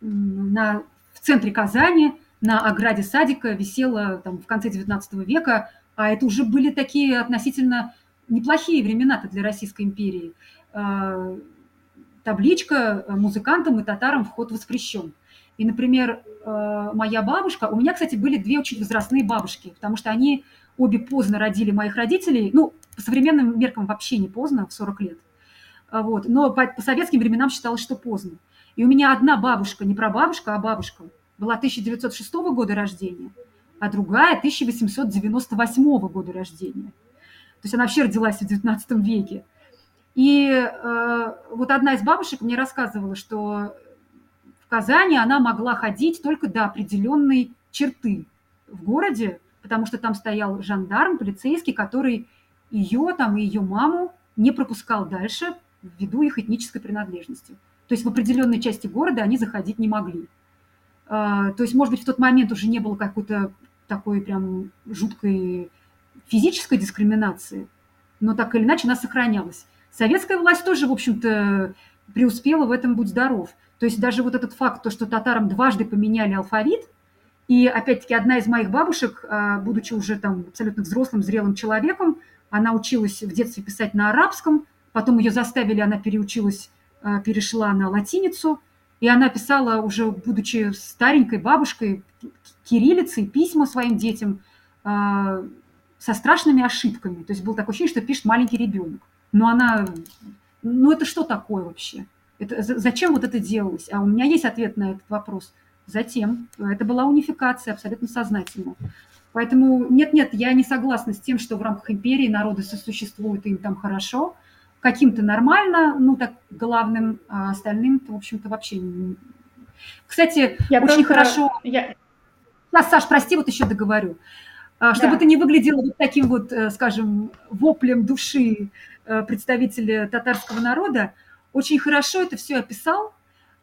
Speaker 2: на, в центре Казани на ограде садика висела там, в конце XIX века а это уже были такие относительно неплохие времена-то для Российской империи. А, табличка музыкантам и татарам вход воспрещен. И, например, а, моя бабушка, у меня, кстати, были две очень возрастные бабушки, потому что они обе поздно родили моих родителей, ну, по современным меркам вообще не поздно, в 40 лет. А, вот. Но по, по советским временам считалось, что поздно. И у меня одна бабушка, не прабабушка, а бабушка, была 1906 года рождения – а другая 1898 года рождения. То есть она вообще родилась в XIX веке. И э, вот одна из бабушек мне рассказывала, что в Казани она могла ходить только до определенной черты в городе, потому что там стоял жандарм, полицейский, который ее там и ее маму не пропускал дальше ввиду их этнической принадлежности. То есть в определенной части города они заходить не могли. Э, то есть, может быть, в тот момент уже не было какой-то такой прям жуткой физической дискриминации, но так или иначе она сохранялась. Советская власть тоже, в общем-то, преуспела в этом «Будь здоров». То есть даже вот этот факт, то, что татарам дважды поменяли алфавит, и опять-таки одна из моих бабушек, а, будучи уже там абсолютно взрослым, зрелым человеком, она училась в детстве писать на арабском, потом ее заставили, она переучилась, а, перешла на латиницу, и она писала уже, будучи старенькой бабушкой, кириллицей письма своим детям э, со страшными ошибками. То есть было такое ощущение, что пишет маленький ребенок. Но она... Ну это что такое вообще? Это, зачем вот это делалось? А у меня есть ответ на этот вопрос. Затем. Это была унификация абсолютно сознательно. Поэтому нет-нет, я не согласна с тем, что в рамках империи народы сосуществуют, им там хорошо. Каким-то нормально, ну так главным, а остальным, в общем-то, вообще. Кстати, я очень просто... хорошо... Я... Сейчас, Саш, прости, вот еще договорю. А, чтобы да. это не выглядело вот таким вот, э, скажем, воплем души э, представителя татарского народа, очень хорошо это все описал.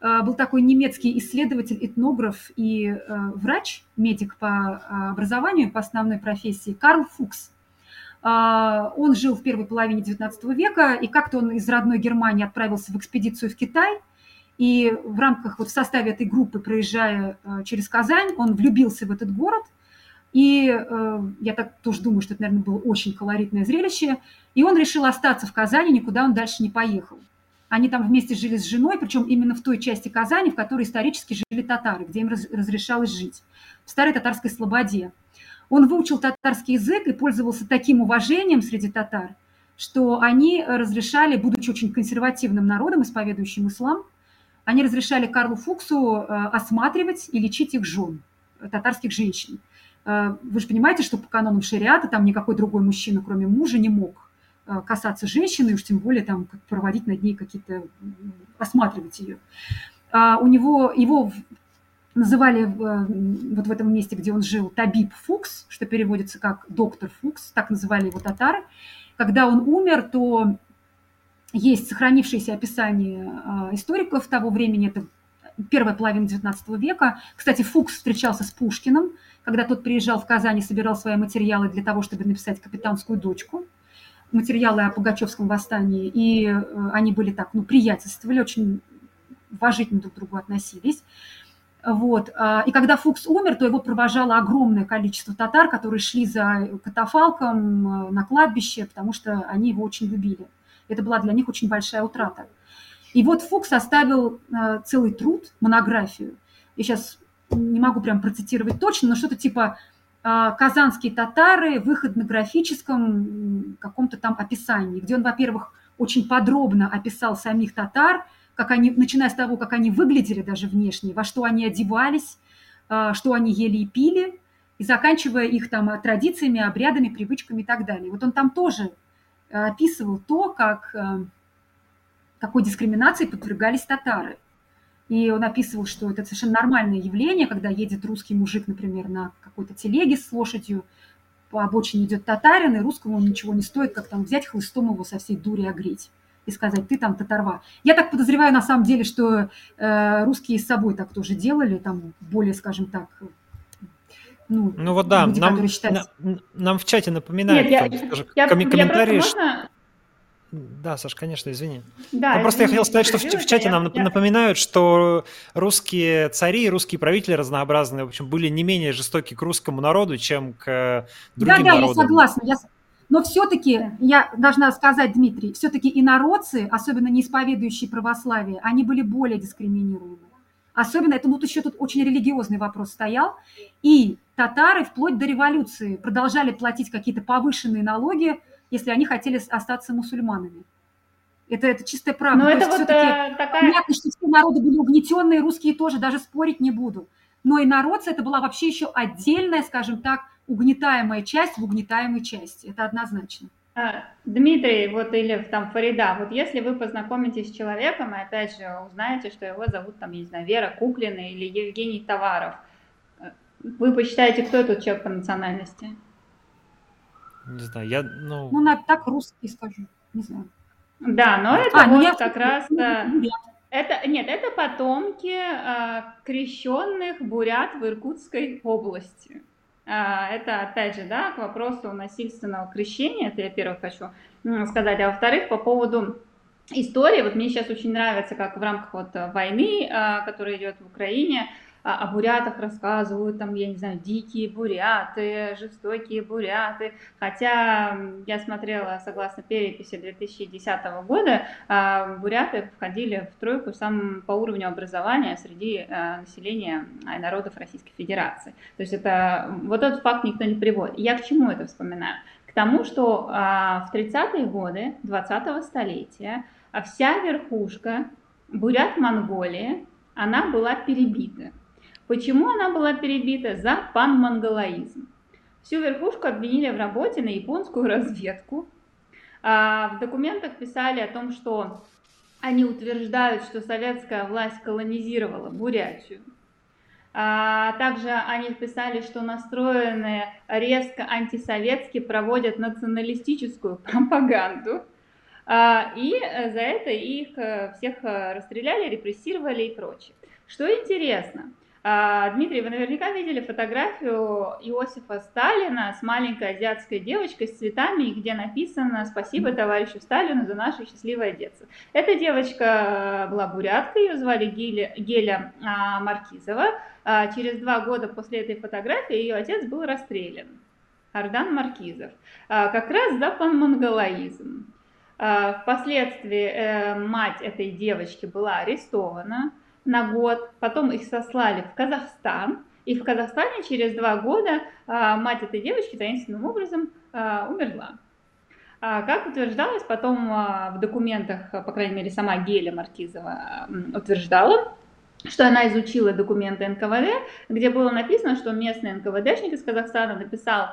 Speaker 2: А, был такой немецкий исследователь, этнограф и э, врач, медик по образованию, по основной профессии, Карл Фукс. А, он жил в первой половине XIX века, и как-то он из родной Германии отправился в экспедицию в Китай – и в рамках, вот в составе этой группы, проезжая э, через Казань, он влюбился в этот город. И э, я так тоже думаю, что это, наверное, было очень колоритное зрелище. И он решил остаться в Казани, никуда он дальше не поехал. Они там вместе жили с женой, причем именно в той части Казани, в которой исторически жили татары, где им разрешалось жить, в старой татарской слободе. Он выучил татарский язык и пользовался таким уважением среди татар, что они разрешали, будучи очень консервативным народом, исповедующим ислам, они разрешали Карлу Фуксу э, осматривать и лечить их жен, э, татарских женщин. Э, вы же понимаете, что по канонам шариата там никакой другой мужчина, кроме мужа, не мог касаться женщины, уж тем более там проводить над ней какие-то, осматривать ее. А у него, его называли вот в этом месте, где он жил, Табиб Фукс, что переводится как доктор Фукс, так называли его татары. Когда он умер, то есть сохранившееся описание историков того времени, это первая половина XIX века. Кстати, Фукс встречался с Пушкиным, когда тот приезжал в Казань и собирал свои материалы для того, чтобы написать «Капитанскую дочку», материалы о Пугачевском восстании, и э, они были так, ну, приятельствовали, очень уважительно друг к другу относились. Вот. А, и когда Фукс умер, то его провожало огромное количество татар, которые шли за катафалком э, на кладбище, потому что они его очень любили. Это была для них очень большая утрата. И вот Фукс оставил э, целый труд, монографию. Я сейчас не могу прям процитировать точно, но что-то типа э, «Казанские татары. в их этнографическом каком-то там описании», где он, во-первых, очень подробно описал самих татар, как они, начиная с того, как они выглядели даже внешне, во что они одевались, э, что они ели и пили, и заканчивая их там традициями, обрядами, привычками и так далее. Вот он там тоже описывал то, как какой дискриминации подвергались татары. И он описывал, что это совершенно нормальное явление, когда едет русский мужик, например, на какой-то телеге с лошадью, по обочине идет татарин, и русскому ничего не стоит, как там взять хлыстом его со всей дури огреть и сказать, ты там татарва. Я так подозреваю на самом деле, что э, русские с собой так тоже делали, там более, скажем так,
Speaker 1: ну, ну вот да, люди, нам, считают... на, нам в чате напоминают, Нет, там, я, скажем, я, комментарии, я просто, можно... Да, Саш, конечно, извини. Да, ну, просто я хотел сказать, что в, в чате нам я... напоминают, что русские цари, русские правители разнообразные, в общем, были не менее жестоки к русскому народу, чем к другим да, да, народам.
Speaker 2: Да, я согласна. Я... Но все-таки, я должна сказать, Дмитрий, все-таки инородцы, особенно не исповедующие православие, они были более дискриминируемы. Особенно, это вот еще тут очень религиозный вопрос стоял. И татары вплоть до революции продолжали платить какие-то повышенные налоги, если они хотели остаться мусульманами. Это, это чистая правда. Но
Speaker 3: То это вот э, такая...
Speaker 2: Понятно, что все народы были угнетенные, русские тоже, даже спорить не буду. Но и народцы это была вообще еще отдельная, скажем так, угнетаемая часть в угнетаемой части. Это однозначно.
Speaker 3: А, Дмитрий, вот или там Фарида, вот если вы познакомитесь с человеком и опять же узнаете, что его зовут там, я не знаю, Вера Куклина или Евгений Товаров, э, вы посчитаете, кто этот человек по национальности?
Speaker 1: Не знаю, я, ну...
Speaker 2: Ну, на, так русский скажу, не знаю.
Speaker 3: Да, но это а, вот я... как раз... Это, нет, это потомки э, крещенных бурят в Иркутской области. Э, это, опять же, да, к вопросу насильственного крещения, это я первое хочу сказать. А во-вторых, по поводу истории, вот мне сейчас очень нравится, как в рамках вот войны, э, которая идет в Украине, о бурятах рассказывают, там, я не знаю, дикие буряты, жестокие буряты. Хотя я смотрела, согласно переписи 2010 года, а, буряты входили в тройку сам по уровню образования среди а, населения народов Российской Федерации. То есть это, вот этот факт никто не приводит. Я к чему это вспоминаю? К тому, что а, в 30-е годы 20-го столетия вся верхушка бурят Монголии, она была перебита. Почему она была перебита? За панмонголоизм. Всю верхушку обвинили в работе на японскую разведку. А в документах писали о том, что они утверждают, что советская власть колонизировала Бурятию. А также они писали, что настроенные резко антисоветски проводят националистическую пропаганду. А, и за это их э, всех э, расстреляли, репрессировали и прочее. Что интересно – Дмитрий, вы наверняка видели фотографию Иосифа Сталина с маленькой азиатской девочкой с цветами, где написано «Спасибо товарищу Сталину за наше счастливое детство». Эта девочка была буряткой, ее звали Геля, Геля а, Маркизова. А, через два года после этой фотографии ее отец был расстрелян. Ардан Маркизов. Как раз за панмонголоизм. Впоследствии э, мать этой девочки была арестована на год, потом их сослали в Казахстан, и в Казахстане через два года а, мать этой девочки таинственным образом а, умерла. А, как утверждалось потом в документах, по крайней мере, сама Геля Маркизова утверждала, что она изучила документы НКВД, где было написано, что местный НКВДшник из Казахстана написал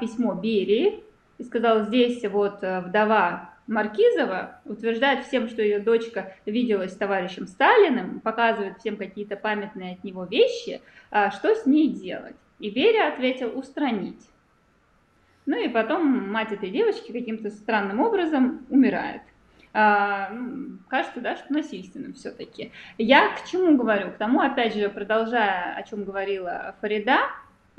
Speaker 3: письмо Берии и сказал, здесь вот э, вдова Маркизова утверждает всем, что ее дочка виделась с товарищем Сталиным, показывает всем какие-то памятные от него вещи, а что с ней делать? И Берия ответил устранить. Ну и потом мать этой девочки каким-то странным образом умирает. А, ну, кажется, да, что насильственным все-таки. Я к чему говорю? К тому, опять же, продолжая, о чем говорила Фарида,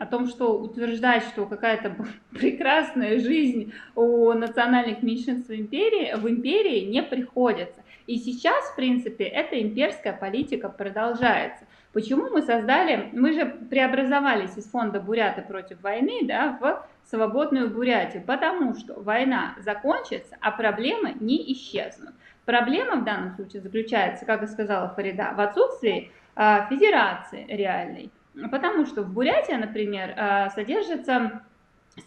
Speaker 3: о том, что утверждать, что какая-то прекрасная жизнь у национальных меньшинств в империи, в империи не приходится. И сейчас, в принципе, эта имперская политика продолжается. Почему мы создали, мы же преобразовались из фонда Буряты против войны да, в свободную Бурятию, потому что война закончится, а проблемы не исчезнут. Проблема в данном случае заключается, как и сказала Фарида, в отсутствии э, федерации реальной. Потому что в Бурятии, например, э, содержится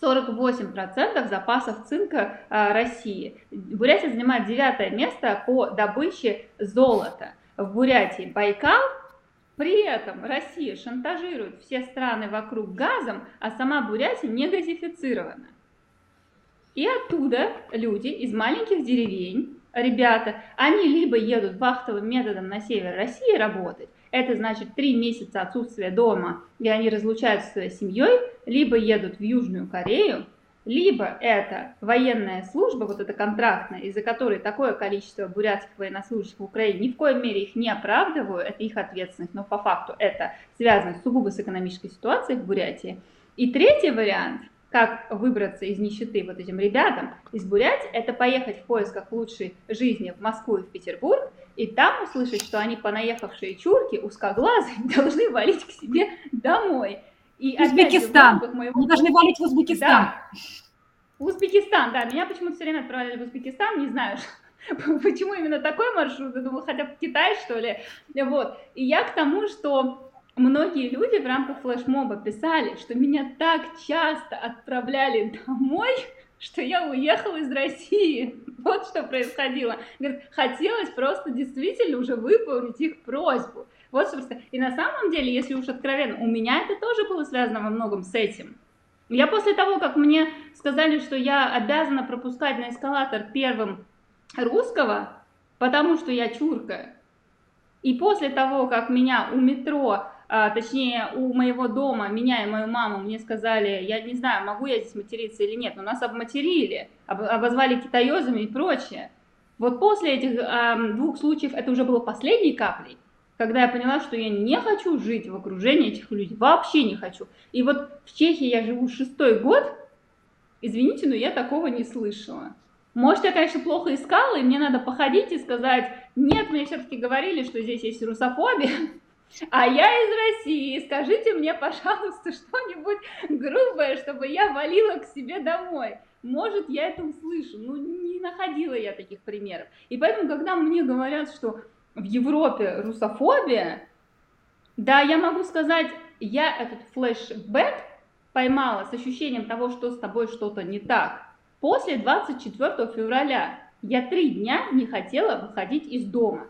Speaker 3: 48% запасов цинка э, России. Бурятия занимает девятое место по добыче золота. В Бурятии Байкал при этом Россия шантажирует все страны вокруг газом, а сама Бурятия не газифицирована. И оттуда люди из маленьких деревень, ребята, они либо едут вахтовым методом на север России работать, это значит три месяца отсутствия дома, и они разлучаются со своей семьей, либо едут в Южную Корею, либо это военная служба, вот эта контрактная, из-за которой такое количество бурятских военнослужащих в Украине, ни в коей мере их не оправдываю, это их ответственность, но по факту это связано сугубо с экономической ситуацией в Бурятии. И третий вариант, как выбраться из нищеты вот этим ребятам из Бурятии, это поехать в поисках лучшей жизни в Москву и в Петербург, и там услышать, что они понаехавшие чурки, узкоглазые, должны валить к себе домой.
Speaker 2: И Узбекистан. Же, моего... Мы должны валить в Узбекистан. Да.
Speaker 3: Узбекистан, да. Меня почему-то все время отправляли в Узбекистан, не знаю, почему именно такой маршрут. Я думала, хотя бы Китай, что ли. Вот. И я к тому, что многие люди в рамках флешмоба писали, что меня так часто отправляли домой, что я уехала из России. Вот что происходило. Говорит, хотелось просто действительно уже выполнить их просьбу. Вот, собственно, и на самом деле, если уж откровенно, у меня это тоже было связано во многом с этим. Я после того, как мне сказали, что я обязана пропускать на эскалатор первым русского, потому что я чурка, и после того, как меня у метро, а, точнее у моего дома, меня и мою маму, мне сказали, я не знаю, могу я здесь материться или нет, но нас обматерили, об, обозвали китаезами и прочее. Вот после этих э, двух случаев это уже было последней каплей когда я поняла, что я не хочу жить в окружении этих людей, вообще не хочу. И вот в Чехии я живу шестой год, извините, но я такого не слышала. Может, я, конечно, плохо искала, и мне надо походить и сказать, нет, мне все-таки говорили, что здесь есть русофобия, а я из России, скажите мне, пожалуйста, что-нибудь грубое, чтобы я валила к себе домой. Может, я это услышу, но не находила я таких примеров. И поэтому, когда мне говорят, что в Европе русофобия, да, я могу сказать, я этот флешбэк поймала с ощущением того, что с тобой что-то не так. После 24 февраля я три дня не хотела выходить из дома.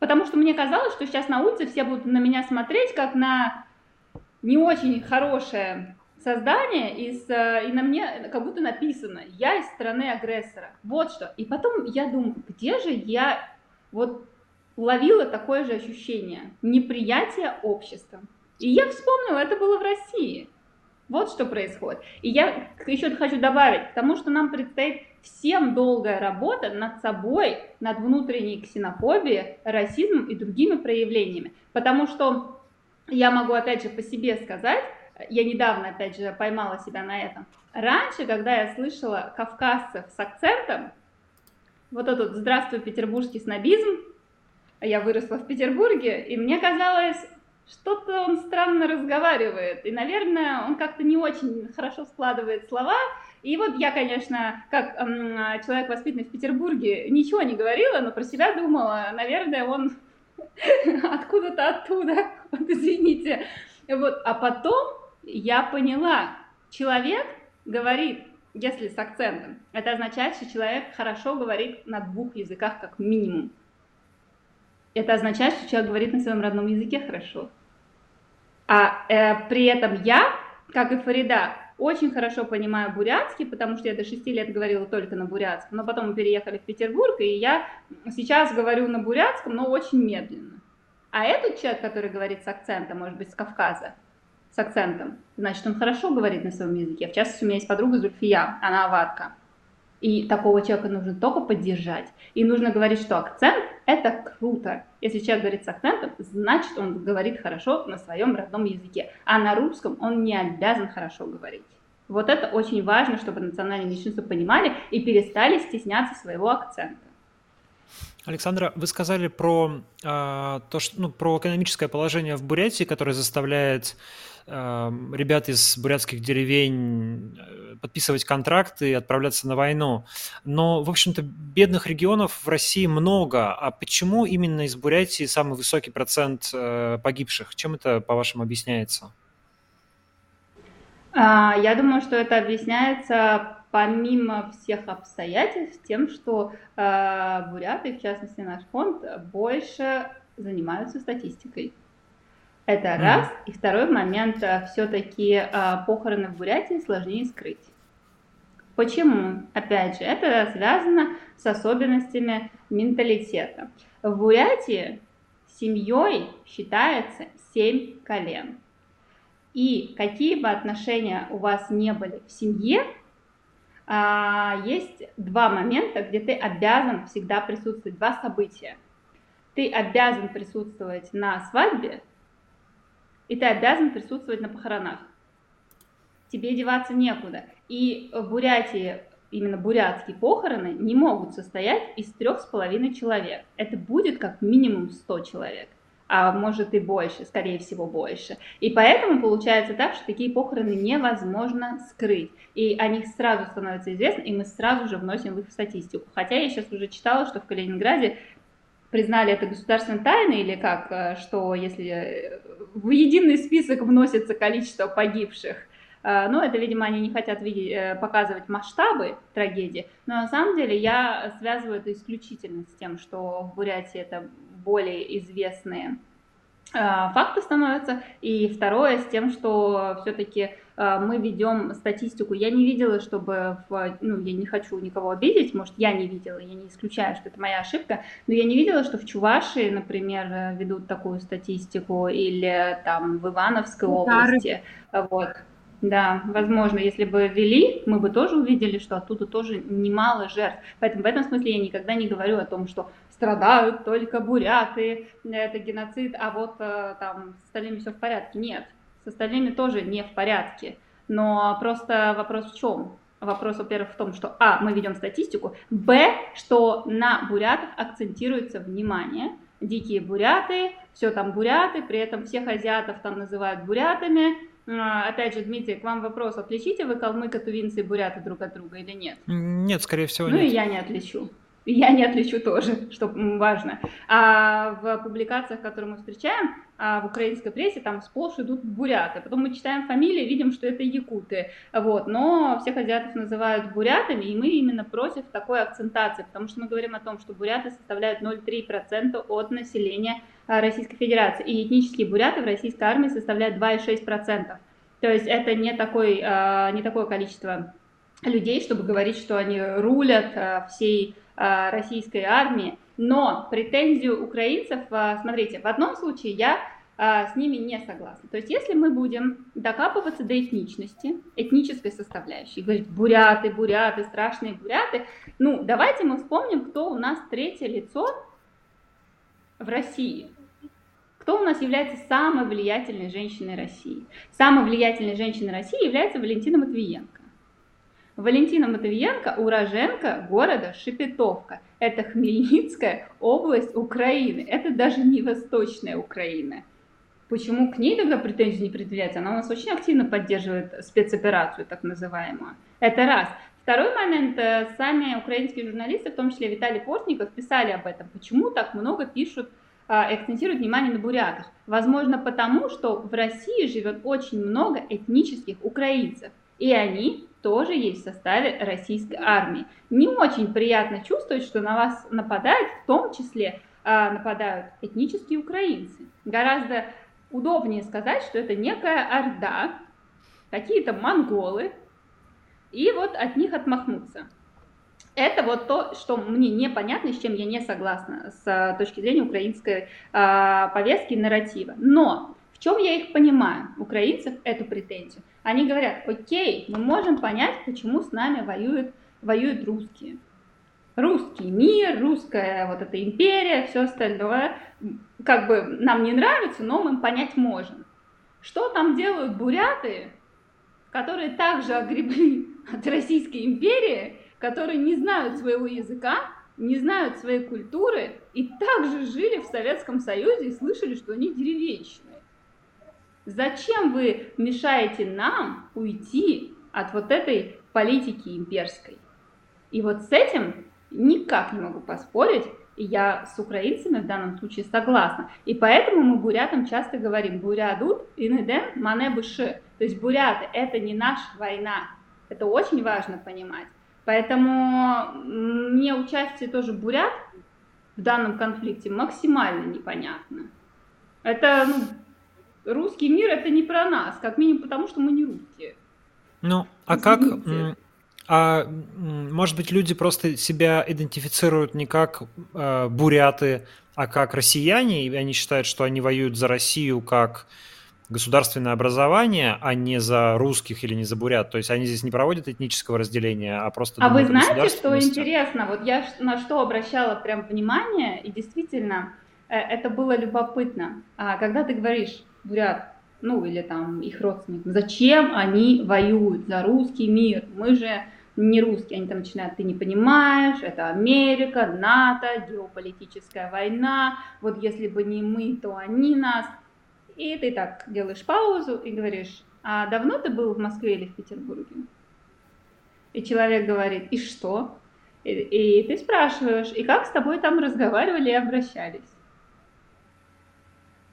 Speaker 3: Потому что мне казалось, что сейчас на улице все будут на меня смотреть, как на не очень хорошее создание, из, э, и на мне как будто написано «Я из страны агрессора». Вот что. И потом я думаю, где же я вот ловила такое же ощущение неприятия обществом. И я вспомнила, это было в России. Вот что происходит. И я еще хочу добавить к тому, что нам предстоит всем долгая работа над собой, над внутренней ксенофобией, расизмом и другими проявлениями. Потому что я могу опять же по себе сказать, я недавно опять же поймала себя на этом. Раньше, когда я слышала кавказцев с акцентом, вот этот «Здравствуй, петербургский снобизм», я выросла в Петербурге, и мне казалось, что-то он странно разговаривает, и, наверное, он как-то не очень хорошо складывает слова. И вот я, конечно, как человек, воспитанный в Петербурге, ничего не говорила, но про себя думала, наверное, он откуда-то оттуда, вот извините. Вот. А потом я поняла, человек говорит, если с акцентом, это означает, что человек хорошо говорит на двух языках как минимум. Это означает, что человек говорит на своем родном языке хорошо. А э, при этом я, как и Фарида, очень хорошо понимаю бурятский, потому что я до 6 лет говорила только на бурятском, но потом мы переехали в Петербург, и я сейчас говорю на бурятском, но очень медленно. А этот человек, который говорит с акцентом, может быть, с Кавказа, с акцентом, значит, он хорошо говорит на своем языке. В частности, у меня есть подруга Зульфия, она аварка. И такого человека нужно только поддержать. И нужно говорить, что акцент – это круто. Если человек говорит с акцентом, значит, он говорит хорошо на своем родном языке. А на русском он не обязан хорошо говорить. Вот это очень важно, чтобы национальные меньшинства понимали и перестали стесняться своего акцента.
Speaker 1: Александра, вы сказали про, э, то, что, ну, про экономическое положение в Бурятии, которое заставляет э, ребят из бурятских деревень подписывать контракты и отправляться на войну. Но, в общем-то, бедных регионов в России много. А почему именно из Бурятии самый высокий процент э, погибших? Чем это, по-вашему, объясняется?
Speaker 3: А, я думаю, что это объясняется помимо всех обстоятельств тем, что э, буряты, в частности наш фонд, больше занимаются статистикой. Это раз. И второй момент, все-таки э, похороны в Бурятии сложнее скрыть. Почему? Опять же, это связано с особенностями менталитета. В Бурятии семьей считается семь колен. И какие бы отношения у вас не были в семье, а, есть два момента, где ты обязан всегда присутствовать, два события. Ты обязан присутствовать на свадьбе, и ты обязан присутствовать на похоронах. Тебе деваться некуда. И в Бурятии именно бурятские похороны не могут состоять из трех с половиной человек. Это будет как минимум 100 человек а может и больше, скорее всего больше. И поэтому получается так, что такие похороны невозможно скрыть. И о них сразу становится известно, и мы сразу же вносим в их статистику. Хотя я сейчас уже читала, что в Калининграде признали это государственной тайной, или как, э, что если в единый список вносится количество погибших, э, ну, это, видимо, они не хотят видеть, э, показывать масштабы трагедии, но на самом деле я связываю это исключительно с тем, что в Бурятии это более известные а, факты становятся. И второе с тем, что все-таки мы ведем статистику. Я не видела, чтобы, в, ну, я не хочу никого обидеть, может, я не видела, я не исключаю, что это моя ошибка, но я не видела, что в Чувашии, например, ведут такую статистику или там в Ивановской области. Вот. Да, возможно, если бы ввели, мы бы тоже увидели, что оттуда тоже немало жертв. Поэтому в этом смысле я никогда не говорю о том, что страдают только буряты, это геноцид, а вот э, там с остальными все в порядке. Нет, с остальными тоже не в порядке. Но просто вопрос в чем? Вопрос, во-первых, в том, что, а, мы ведем статистику, б, что на бурятах акцентируется внимание, дикие буряты, все там буряты, при этом всех азиатов там называют бурятами, опять же, Дмитрий, к вам вопрос. Отличите вы калмыка, тувинцы и буряты друг от друга или нет?
Speaker 1: Нет, скорее всего,
Speaker 3: ну,
Speaker 1: нет.
Speaker 3: Ну и я не отличу. Я не отличу тоже, что важно. А в публикациях, которые мы встречаем а в украинской прессе, там сплошь идут буряты. Потом мы читаем фамилии, видим, что это якуты. Вот. Но всех азиатов называют бурятами, и мы именно против такой акцентации, потому что мы говорим о том, что буряты составляют 0,3% от населения а, Российской Федерации. И этнические буряты в российской армии составляют 2,6%. То есть это не, такой, а, не такое количество людей, чтобы говорить, что они рулят всей Э, российской армии. Но претензию украинцев, э, смотрите, в одном случае я э, с ними не согласна. То есть если мы будем докапываться до этничности, этнической составляющей, говорить буряты, буряты, страшные буряты, ну давайте мы вспомним, кто у нас третье лицо в России. Кто у нас является самой влиятельной женщиной России? Самой влиятельной женщиной России является Валентина Матвиенко. Валентина Матвиенко – уроженка города Шепетовка. Это Хмельницкая область Украины. Это даже не Восточная Украина. Почему к ней тогда претензии не предъявляются? Она у нас очень активно поддерживает спецоперацию, так называемую. Это раз. Второй момент, э, сами украинские журналисты, в том числе Виталий Портников, писали об этом. Почему так много пишут и а, акцентируют внимание на бурятах? Возможно, потому что в России живет очень много этнических украинцев, и они тоже есть в составе российской армии. Не очень приятно чувствовать, что на вас нападают, в том числе э, нападают этнические украинцы. Гораздо удобнее сказать, что это некая орда, какие-то монголы, и вот от них отмахнуться. Это вот то, что мне непонятно, с чем я не согласна с точки зрения украинской э, повестки и нарратива. Но в чем я их понимаю, украинцев, эту претензию? Они говорят, окей, мы можем понять, почему с нами воюют, воюют русские. Русский мир, русская вот эта империя, все остальное, как бы нам не нравится, но мы понять можем. Что там делают буряты, которые также огребли от Российской империи, которые не знают своего языка, не знают своей культуры и также жили в Советском Союзе и слышали, что они деревенщины. Зачем вы мешаете нам уйти от вот этой политики имперской? И вот с этим никак не могу поспорить, и я с украинцами в данном случае согласна. И поэтому мы бурятам часто говорим «бурядут инеден мане быши». То есть буряты – это не наша война. Это очень важно понимать. Поэтому мне участие тоже бурят в данном конфликте максимально непонятно. Это ну, русский мир это не про нас, как минимум потому, что мы не русские.
Speaker 1: Ну, а Извините. как... А может быть, люди просто себя идентифицируют не как э, буряты, а как россияне, и они считают, что они воюют за Россию как государственное образование, а не за русских или не за бурят. То есть они здесь не проводят этнического разделения, а просто...
Speaker 3: А вы знаете, что интересно? Вот я на что обращала прям внимание, и действительно, э, это было любопытно. А когда ты говоришь, бурят, ну или там их родственникам, зачем они воюют за русский мир? Мы же не русские, они там начинают, ты не понимаешь, это Америка, НАТО, геополитическая война, вот если бы не мы, то они нас. И ты так делаешь паузу и говоришь, а давно ты был в Москве или в Петербурге? И человек говорит, и что? И, и ты спрашиваешь, и как с тобой там разговаривали и обращались?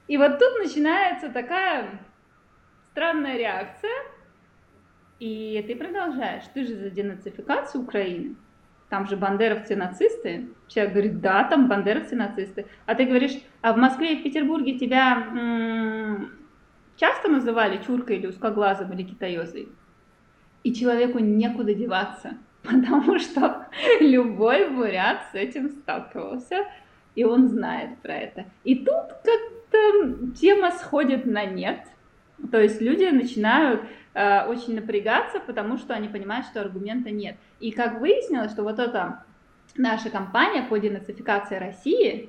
Speaker 3: И вот тут начинается такая странная реакция, и ты продолжаешь. Ты же за денацификацию Украины. Там же бандеровцы нацисты. Человек говорит, да, там бандеровцы нацисты. А ты говоришь, а в Москве и в Петербурге тебя часто называли чуркой или узкоглазым или китаёзой? И человеку некуда деваться, потому что любой бурят с этим сталкивался, и он знает про это. И тут как-то тема сходит на нет. То есть люди начинают Э, очень напрягаться, потому что они понимают, что аргумента нет. И как выяснилось, что вот эта наша кампания по денацификации России,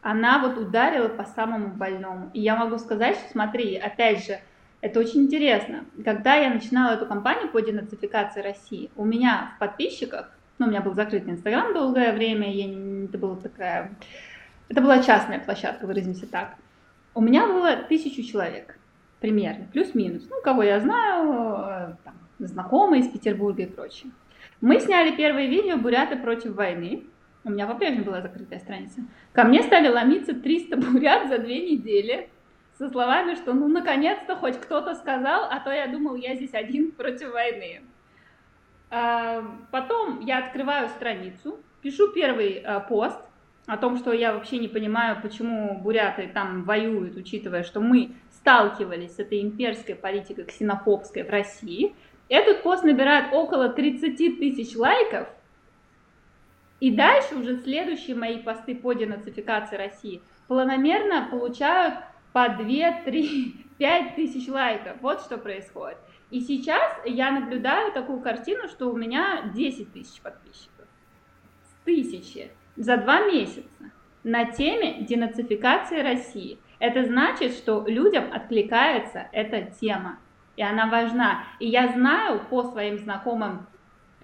Speaker 3: она вот ударила по самому больному. И я могу сказать, что смотри, опять же, это очень интересно. Когда я начинала эту кампанию по денацификации России, у меня в подписчиках, ну, у меня был закрыт Инстаграм долгое время, я, это была такая, это была частная площадка, выразимся так. У меня было тысячу человек примерно, плюс-минус. Ну, кого я знаю, там, знакомые из Петербурга и прочее. Мы сняли первое видео «Буряты против войны». У меня по-прежнему была закрытая страница. Ко мне стали ломиться 300 бурят за две недели со словами, что ну наконец-то хоть кто-то сказал, а то я думал, я здесь один против войны. А, потом я открываю страницу, пишу первый а, пост о том, что я вообще не понимаю, почему буряты там воюют, учитывая, что мы сталкивались с этой имперской политикой ксенофобской в России. Этот пост набирает около 30 тысяч лайков. И дальше уже следующие мои посты по денацификации России планомерно получают по 2, 3, 5 тысяч лайков. Вот что происходит. И сейчас я наблюдаю такую картину, что у меня 10 тысяч подписчиков. С тысячи за два месяца на теме денацификации России. Это значит, что людям откликается эта тема, и она важна. И я знаю по своим знакомым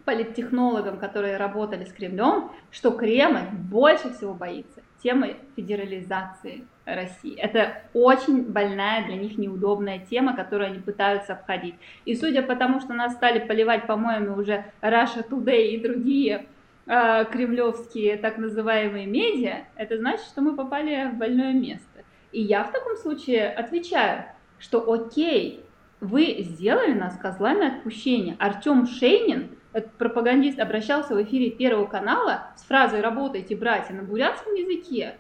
Speaker 3: политтехнологам, которые работали с Кремлем, что Кремль больше всего боится темы федерализации России. Это очень больная для них неудобная тема, которую они пытаются обходить. И судя по тому, что нас стали поливать, по-моему, уже Russia Today и другие э, кремлевские так называемые медиа, это значит, что мы попали в больное место. И я в таком случае отвечаю, что окей, вы сделали нас козлами отпущения. Артем Шейнин, этот пропагандист, обращался в эфире Первого канала с фразой «Работайте, братья» на бурятском языке.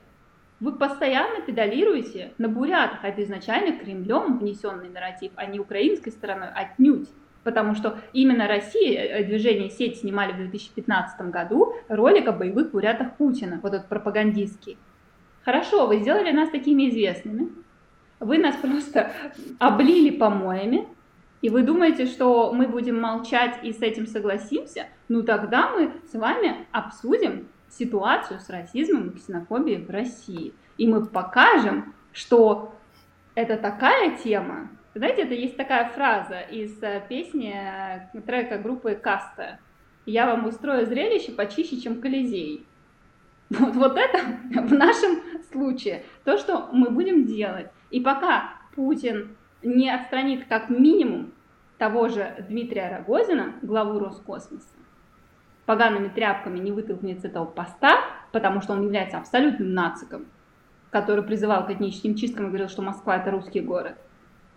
Speaker 3: Вы постоянно педалируете на бурятах. Это изначально Кремлем внесенный нарратив, а не украинской стороной отнюдь. Потому что именно Россия, э, движение «Сеть» снимали в 2015 году ролик о боевых бурятах Путина, вот этот пропагандистский. Хорошо, вы сделали нас такими известными, вы нас просто облили помоями, и вы думаете, что мы будем молчать и с этим согласимся? Ну тогда мы с вами обсудим ситуацию с расизмом и ксенофобией в России. И мы покажем, что это такая тема. Знаете, это есть такая фраза из э, песни э, трека группы Каста. «Я вам устрою зрелище почище, чем Колизей». Вот, вот это в нашем случае то, что мы будем делать. И пока Путин не отстранит как минимум того же Дмитрия Рогозина, главу Роскосмоса, погаными тряпками не вытолкнет с этого поста, потому что он является абсолютным нациком, который призывал к этническим чисткам и говорил, что Москва это русский город.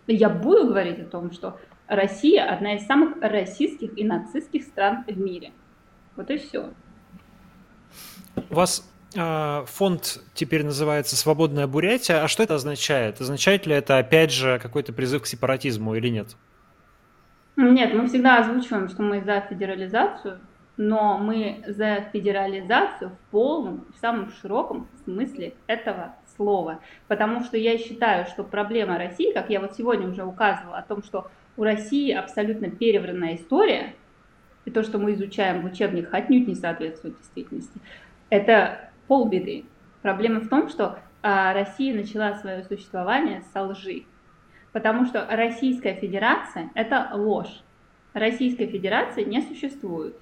Speaker 3: Я буду говорить о том, что Россия одна из самых российских и нацистских стран в мире. Вот и все.
Speaker 1: У вас э, фонд теперь называется «Свободная Бурятия». А что это означает? Означает ли это, опять же, какой-то призыв к сепаратизму или нет?
Speaker 3: Нет, мы всегда озвучиваем, что мы за федерализацию, но мы за федерализацию в полном, в самом широком смысле этого слова. Потому что я считаю, что проблема России, как я вот сегодня уже указывала, о том, что у России абсолютно перевранная история, и то, что мы изучаем в учебниках, отнюдь не соответствует действительности, это полбеды. Проблема в том, что а, Россия начала свое существование со лжи. Потому что Российская Федерация – это ложь. Российской Федерации не существует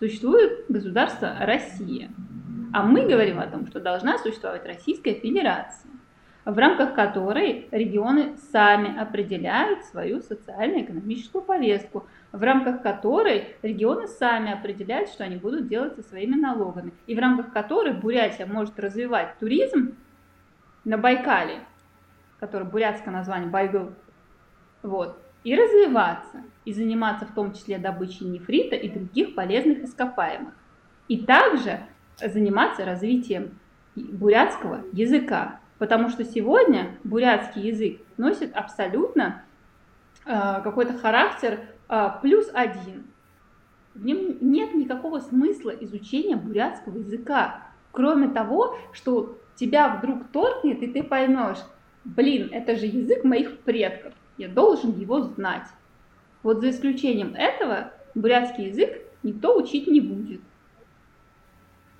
Speaker 3: существует государство Россия. А мы говорим о том, что должна существовать Российская Федерация, в рамках которой регионы сами определяют свою социально-экономическую повестку, в рамках которой регионы сами определяют, что они будут делать со своими налогами, и в рамках которой Бурятия может развивать туризм на Байкале, который бурятское название Байгл, вот, и развиваться, и заниматься в том числе добычей нефрита и других полезных ископаемых. И также заниматься развитием бурятского языка, потому что сегодня бурятский язык носит абсолютно э, какой-то характер э, плюс один. В нем нет никакого смысла изучения бурятского языка, кроме того, что тебя вдруг торкнет, и ты поймешь, блин, это же язык моих предков я должен его знать. Вот за исключением этого бурятский язык никто учить не будет.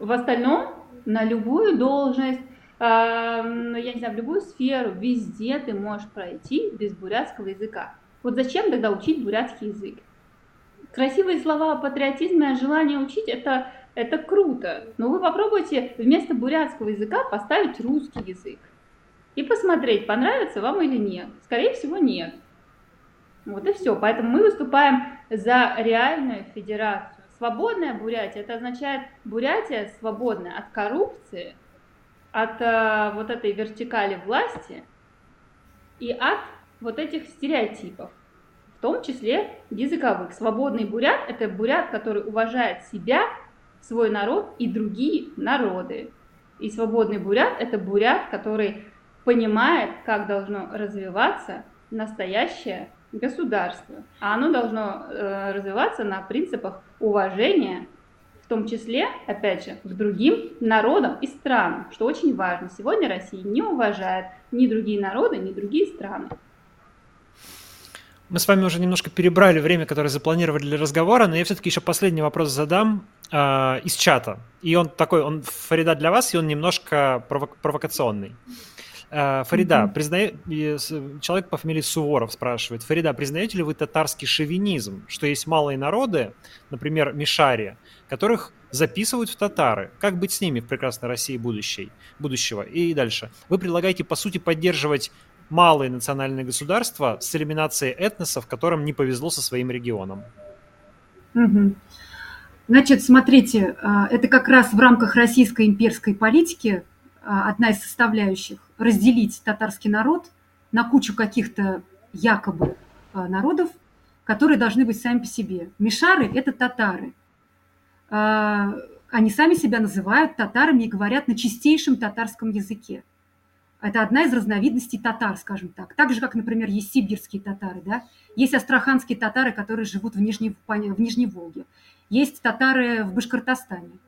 Speaker 3: В остальном на любую должность, э, я не знаю, в любую сферу, везде ты можешь пройти без бурятского языка. Вот зачем тогда учить бурятский язык? Красивые слова о патриотизме, о желании учить, это, это круто. Но вы попробуйте вместо бурятского языка поставить русский язык и посмотреть, понравится вам или нет. Скорее всего, нет. Вот и все. Поэтому мы выступаем за реальную федерацию. Свободная Бурятия, это означает Бурятия свободная от коррупции, от э, вот этой вертикали власти и от вот этих стереотипов, в том числе языковых. Свободный бурят – это бурят, который уважает себя, свой народ и другие народы. И свободный бурят – это бурят, который понимает, как должно развиваться настоящее государство. А оно должно э, развиваться на принципах уважения, в том числе, опять же, к другим народам и странам, что очень важно. Сегодня Россия не уважает ни другие народы, ни другие страны.
Speaker 1: Мы с вами уже немножко перебрали время, которое запланировали для разговора, но я все-таки еще последний вопрос задам э, из чата. И он такой, он Фарида для вас, и он немножко провок- провокационный. Э, Фарида, mm-hmm. призна... человек по фамилии Суворов спрашивает, Фарида, признаете ли вы татарский шовинизм, что есть малые народы, например, Мишари, которых записывают в татары? Как быть с ними в прекрасной России будущей, будущего? И дальше. Вы предлагаете, по сути, поддерживать малые национальные государства с элиминацией этносов, которым не повезло со своим регионом.
Speaker 2: Угу. Значит, смотрите, э, это как раз в рамках российской имперской политики одна из составляющих разделить татарский народ на кучу каких-то якобы а, народов, которые должны быть сами по себе. Мишары – это татары. А, они сами себя называют татарами и говорят на чистейшем татарском языке. Это одна из разновидностей татар, скажем так. Так же, как, например, есть сибирские татары, да? Есть астраханские татары, которые живут в Нижней, в Нижней Волге. Есть татары в Башкортостане.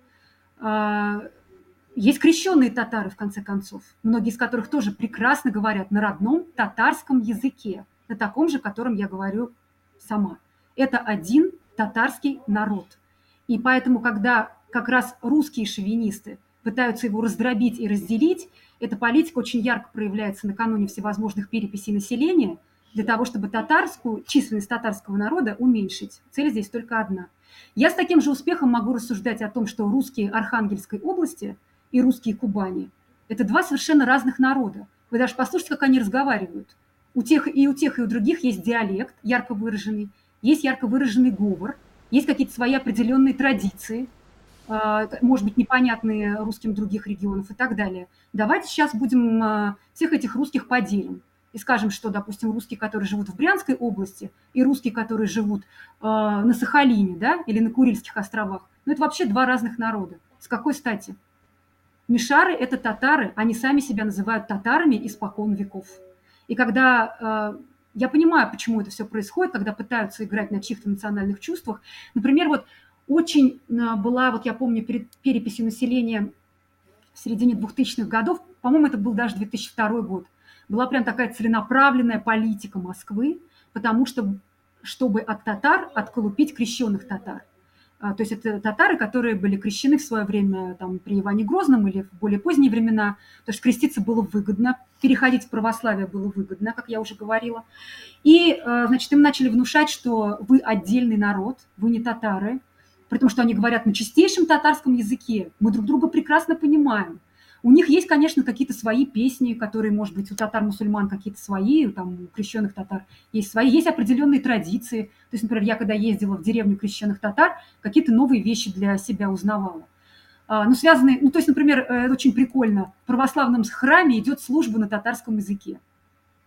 Speaker 2: Есть крещенные татары, в конце концов, многие из которых тоже прекрасно говорят на родном татарском языке, на таком же, котором я говорю сама. Это один татарский народ. И поэтому, когда как раз русские шовинисты пытаются его раздробить и разделить, эта политика очень ярко проявляется накануне всевозможных переписей населения для того, чтобы татарскую, численность татарского народа уменьшить. Цель здесь только одна. Я с таким же успехом могу рассуждать о том, что русские Архангельской области и русские Кубани – это два совершенно разных народа. Вы даже послушайте, как они разговаривают. У тех и у тех, и у других есть диалект ярко выраженный, есть ярко выраженный говор, есть какие-то свои определенные традиции – а, может быть, непонятные русским других регионов и так далее. Давайте сейчас будем а, всех этих русских поделим и скажем, что, допустим, русские, которые живут в Брянской области, и русские, которые живут э, на Сахалине, да, или на Курильских островах, ну, это вообще два разных народа. С какой стати? Мишары – это татары, они сами себя называют татарами испокон веков. И когда э, я понимаю, почему это все происходит, когда пытаются играть на чьих-то национальных чувствах. Например, вот очень а, была, вот я помню, перед переписью населения в середине 2000-х годов, по-моему, это был даже 2002 год, была прям такая целенаправленная политика Москвы, потому что, чтобы от татар отколупить крещенных татар. А, то есть это татары, которые были крещены в свое время там, при Иване Грозном или в более поздние времена. То есть креститься было выгодно, переходить в православие было выгодно, как я уже говорила. И, а, значит, им начали внушать, что вы отдельный народ, вы не татары, при том, что они говорят на чистейшем татарском языке, мы друг друга прекрасно понимаем. У них есть, конечно, какие-то свои песни, которые, может быть, у татар-мусульман какие-то свои, там, у крещенных татар есть свои, есть определенные традиции. То есть, например, я когда ездила в деревню крещенных татар, какие-то новые вещи для себя узнавала. А, ну, связанные, ну, то есть, например, э, очень прикольно, в православном храме идет служба на татарском языке.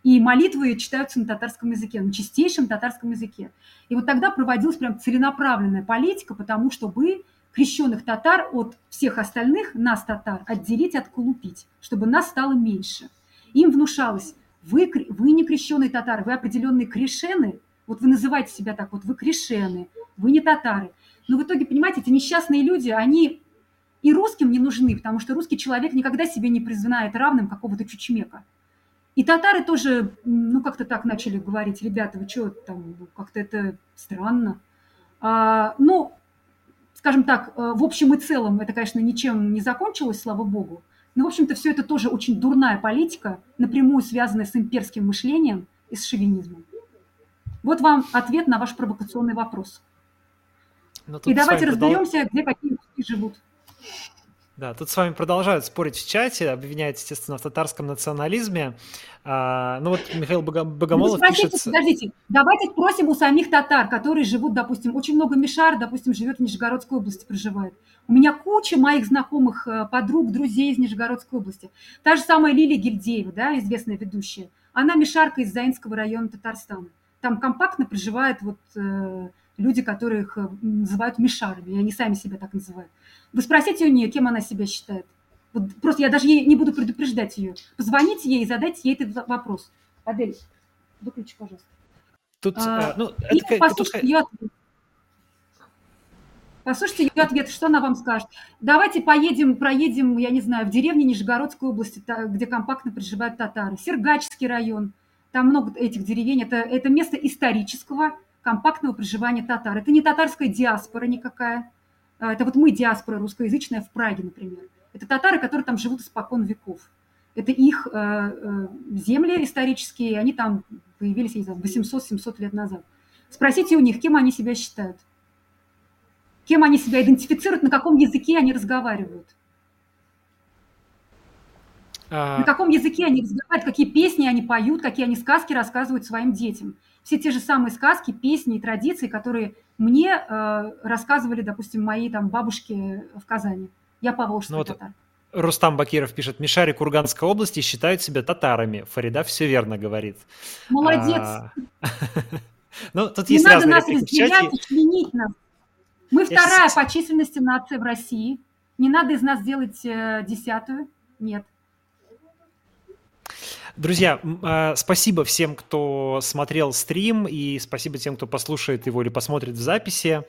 Speaker 2: И молитвы читаются на татарском языке, на чистейшем татарском языке. И вот тогда проводилась прям целенаправленная политика, потому чтобы крещенных татар от всех остальных, нас, татар, отделить, отколупить, чтобы нас стало меньше. Им внушалось, вы, вы не крещенные татары, вы определенные крешены, вот вы называете себя так, вот вы крешены, вы не татары. Но в итоге, понимаете, эти несчастные люди, они и русским не нужны, потому что русский человек никогда себе не признает равным какого-то чучмека. И татары тоже, ну, как-то так начали говорить, ребята, вы что там, ну, как-то это странно. А, ну, скажем так, э, в общем и целом это, конечно, ничем не закончилось, слава богу. Но, в общем-то, все это тоже очень дурная политика, напрямую связанная с имперским мышлением и с шовинизмом. Вот вам ответ на ваш провокационный вопрос. И давайте разберемся, продол... где какие русские живут.
Speaker 1: Да, тут с вами продолжают спорить в чате, обвиняют, естественно, в татарском национализме. А, ну вот Михаил Богомолов ну, пишет...
Speaker 2: Подождите, давайте спросим у самих татар, которые живут, допустим, очень много мишар, допустим, живет в Нижегородской области, проживает. У меня куча моих знакомых э, подруг, друзей из Нижегородской области. Та же самая Лилия Гильдеева, да, известная ведущая. Она мишарка из Заинского района Татарстана. Там компактно проживают вот э, люди, которых э, называют мишарами, и они сами себя так называют. Вы спросите у нее, кем она себя считает. Вот просто я даже ей не буду предупреждать ее. Позвоните ей и задайте ей этот вопрос. Адель, выключи, пожалуйста. Тут, а, ну, и это, послушайте тут... ее ответ. Послушайте ее ответ, что она вам скажет. Давайте поедем, проедем, я не знаю, в деревне Нижегородской области, где компактно проживают татары. Сергачский район, там много этих деревень. Это, это место исторического, компактного проживания татар. Это не татарская диаспора никакая. А, это вот мы, диаспора русскоязычная в Праге, например. Это татары, которые там живут испокон веков. Это их э, э, земли исторические, они там появились, я не знаю, 800-700 лет назад. Спросите у них, кем они себя считают. Кем они себя идентифицируют, на каком языке они разговаривают. А... На каком языке они разговаривают, какие песни они поют, какие они сказки рассказывают своим детям. Все те же самые сказки, песни и традиции, которые мне э, рассказывали, допустим, мои там бабушки в Казани. Я поволжский ну, вот татар.
Speaker 1: Рустам Бакиров пишет, Мишари Курганской области считают себя татарами. Фарида все верно говорит.
Speaker 2: Молодец. А... Ну, тут Не есть надо нас разделять и членить нас. Мы вторая по численности нации в России. Не надо из нас делать э, десятую. Нет.
Speaker 1: Друзья, а, спасибо всем, кто смотрел стрим, и спасибо тем, кто послушает его или посмотрит в записи.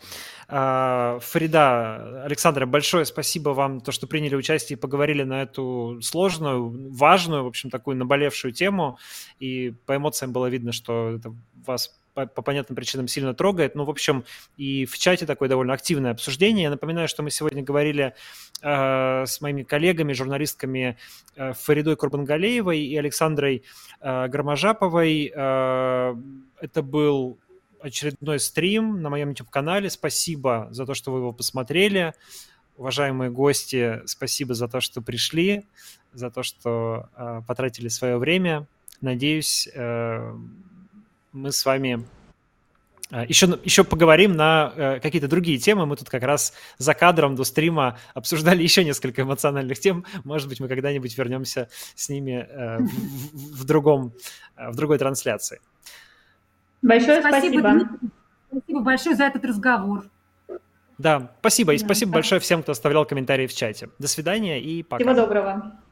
Speaker 1: А, Фарида, Александра, большое спасибо вам, то, что приняли участие и поговорили на эту сложную, важную, в общем, такую наболевшую тему. И по эмоциям было видно, что это вас по, по понятным причинам сильно трогает. Ну, в общем, и в чате такое довольно активное обсуждение. Я напоминаю, что мы сегодня говорили э, с моими коллегами, журналистками э, Фаридой Курбангалеевой и Александрой э, Громожаповой. Э, это был очередной стрим на моем YouTube-канале. Спасибо за то, что вы его посмотрели. Уважаемые гости, спасибо за то, что пришли, за то, что э, потратили свое время. Надеюсь, э, мы с вами еще, а, еще поговорим на э, какие-то другие темы. Мы тут как раз за кадром до стрима обсуждали еще несколько эмоциональных тем. Может быть, мы когда-нибудь вернемся с ними э, в, в, другом, э, в другой трансляции.
Speaker 3: Большое спасибо. Спасибо,
Speaker 2: спасибо большое за этот разговор.
Speaker 1: Да, спасибо. И да, спасибо да. большое всем, кто оставлял комментарии в чате. До свидания и пока.
Speaker 3: Всего доброго.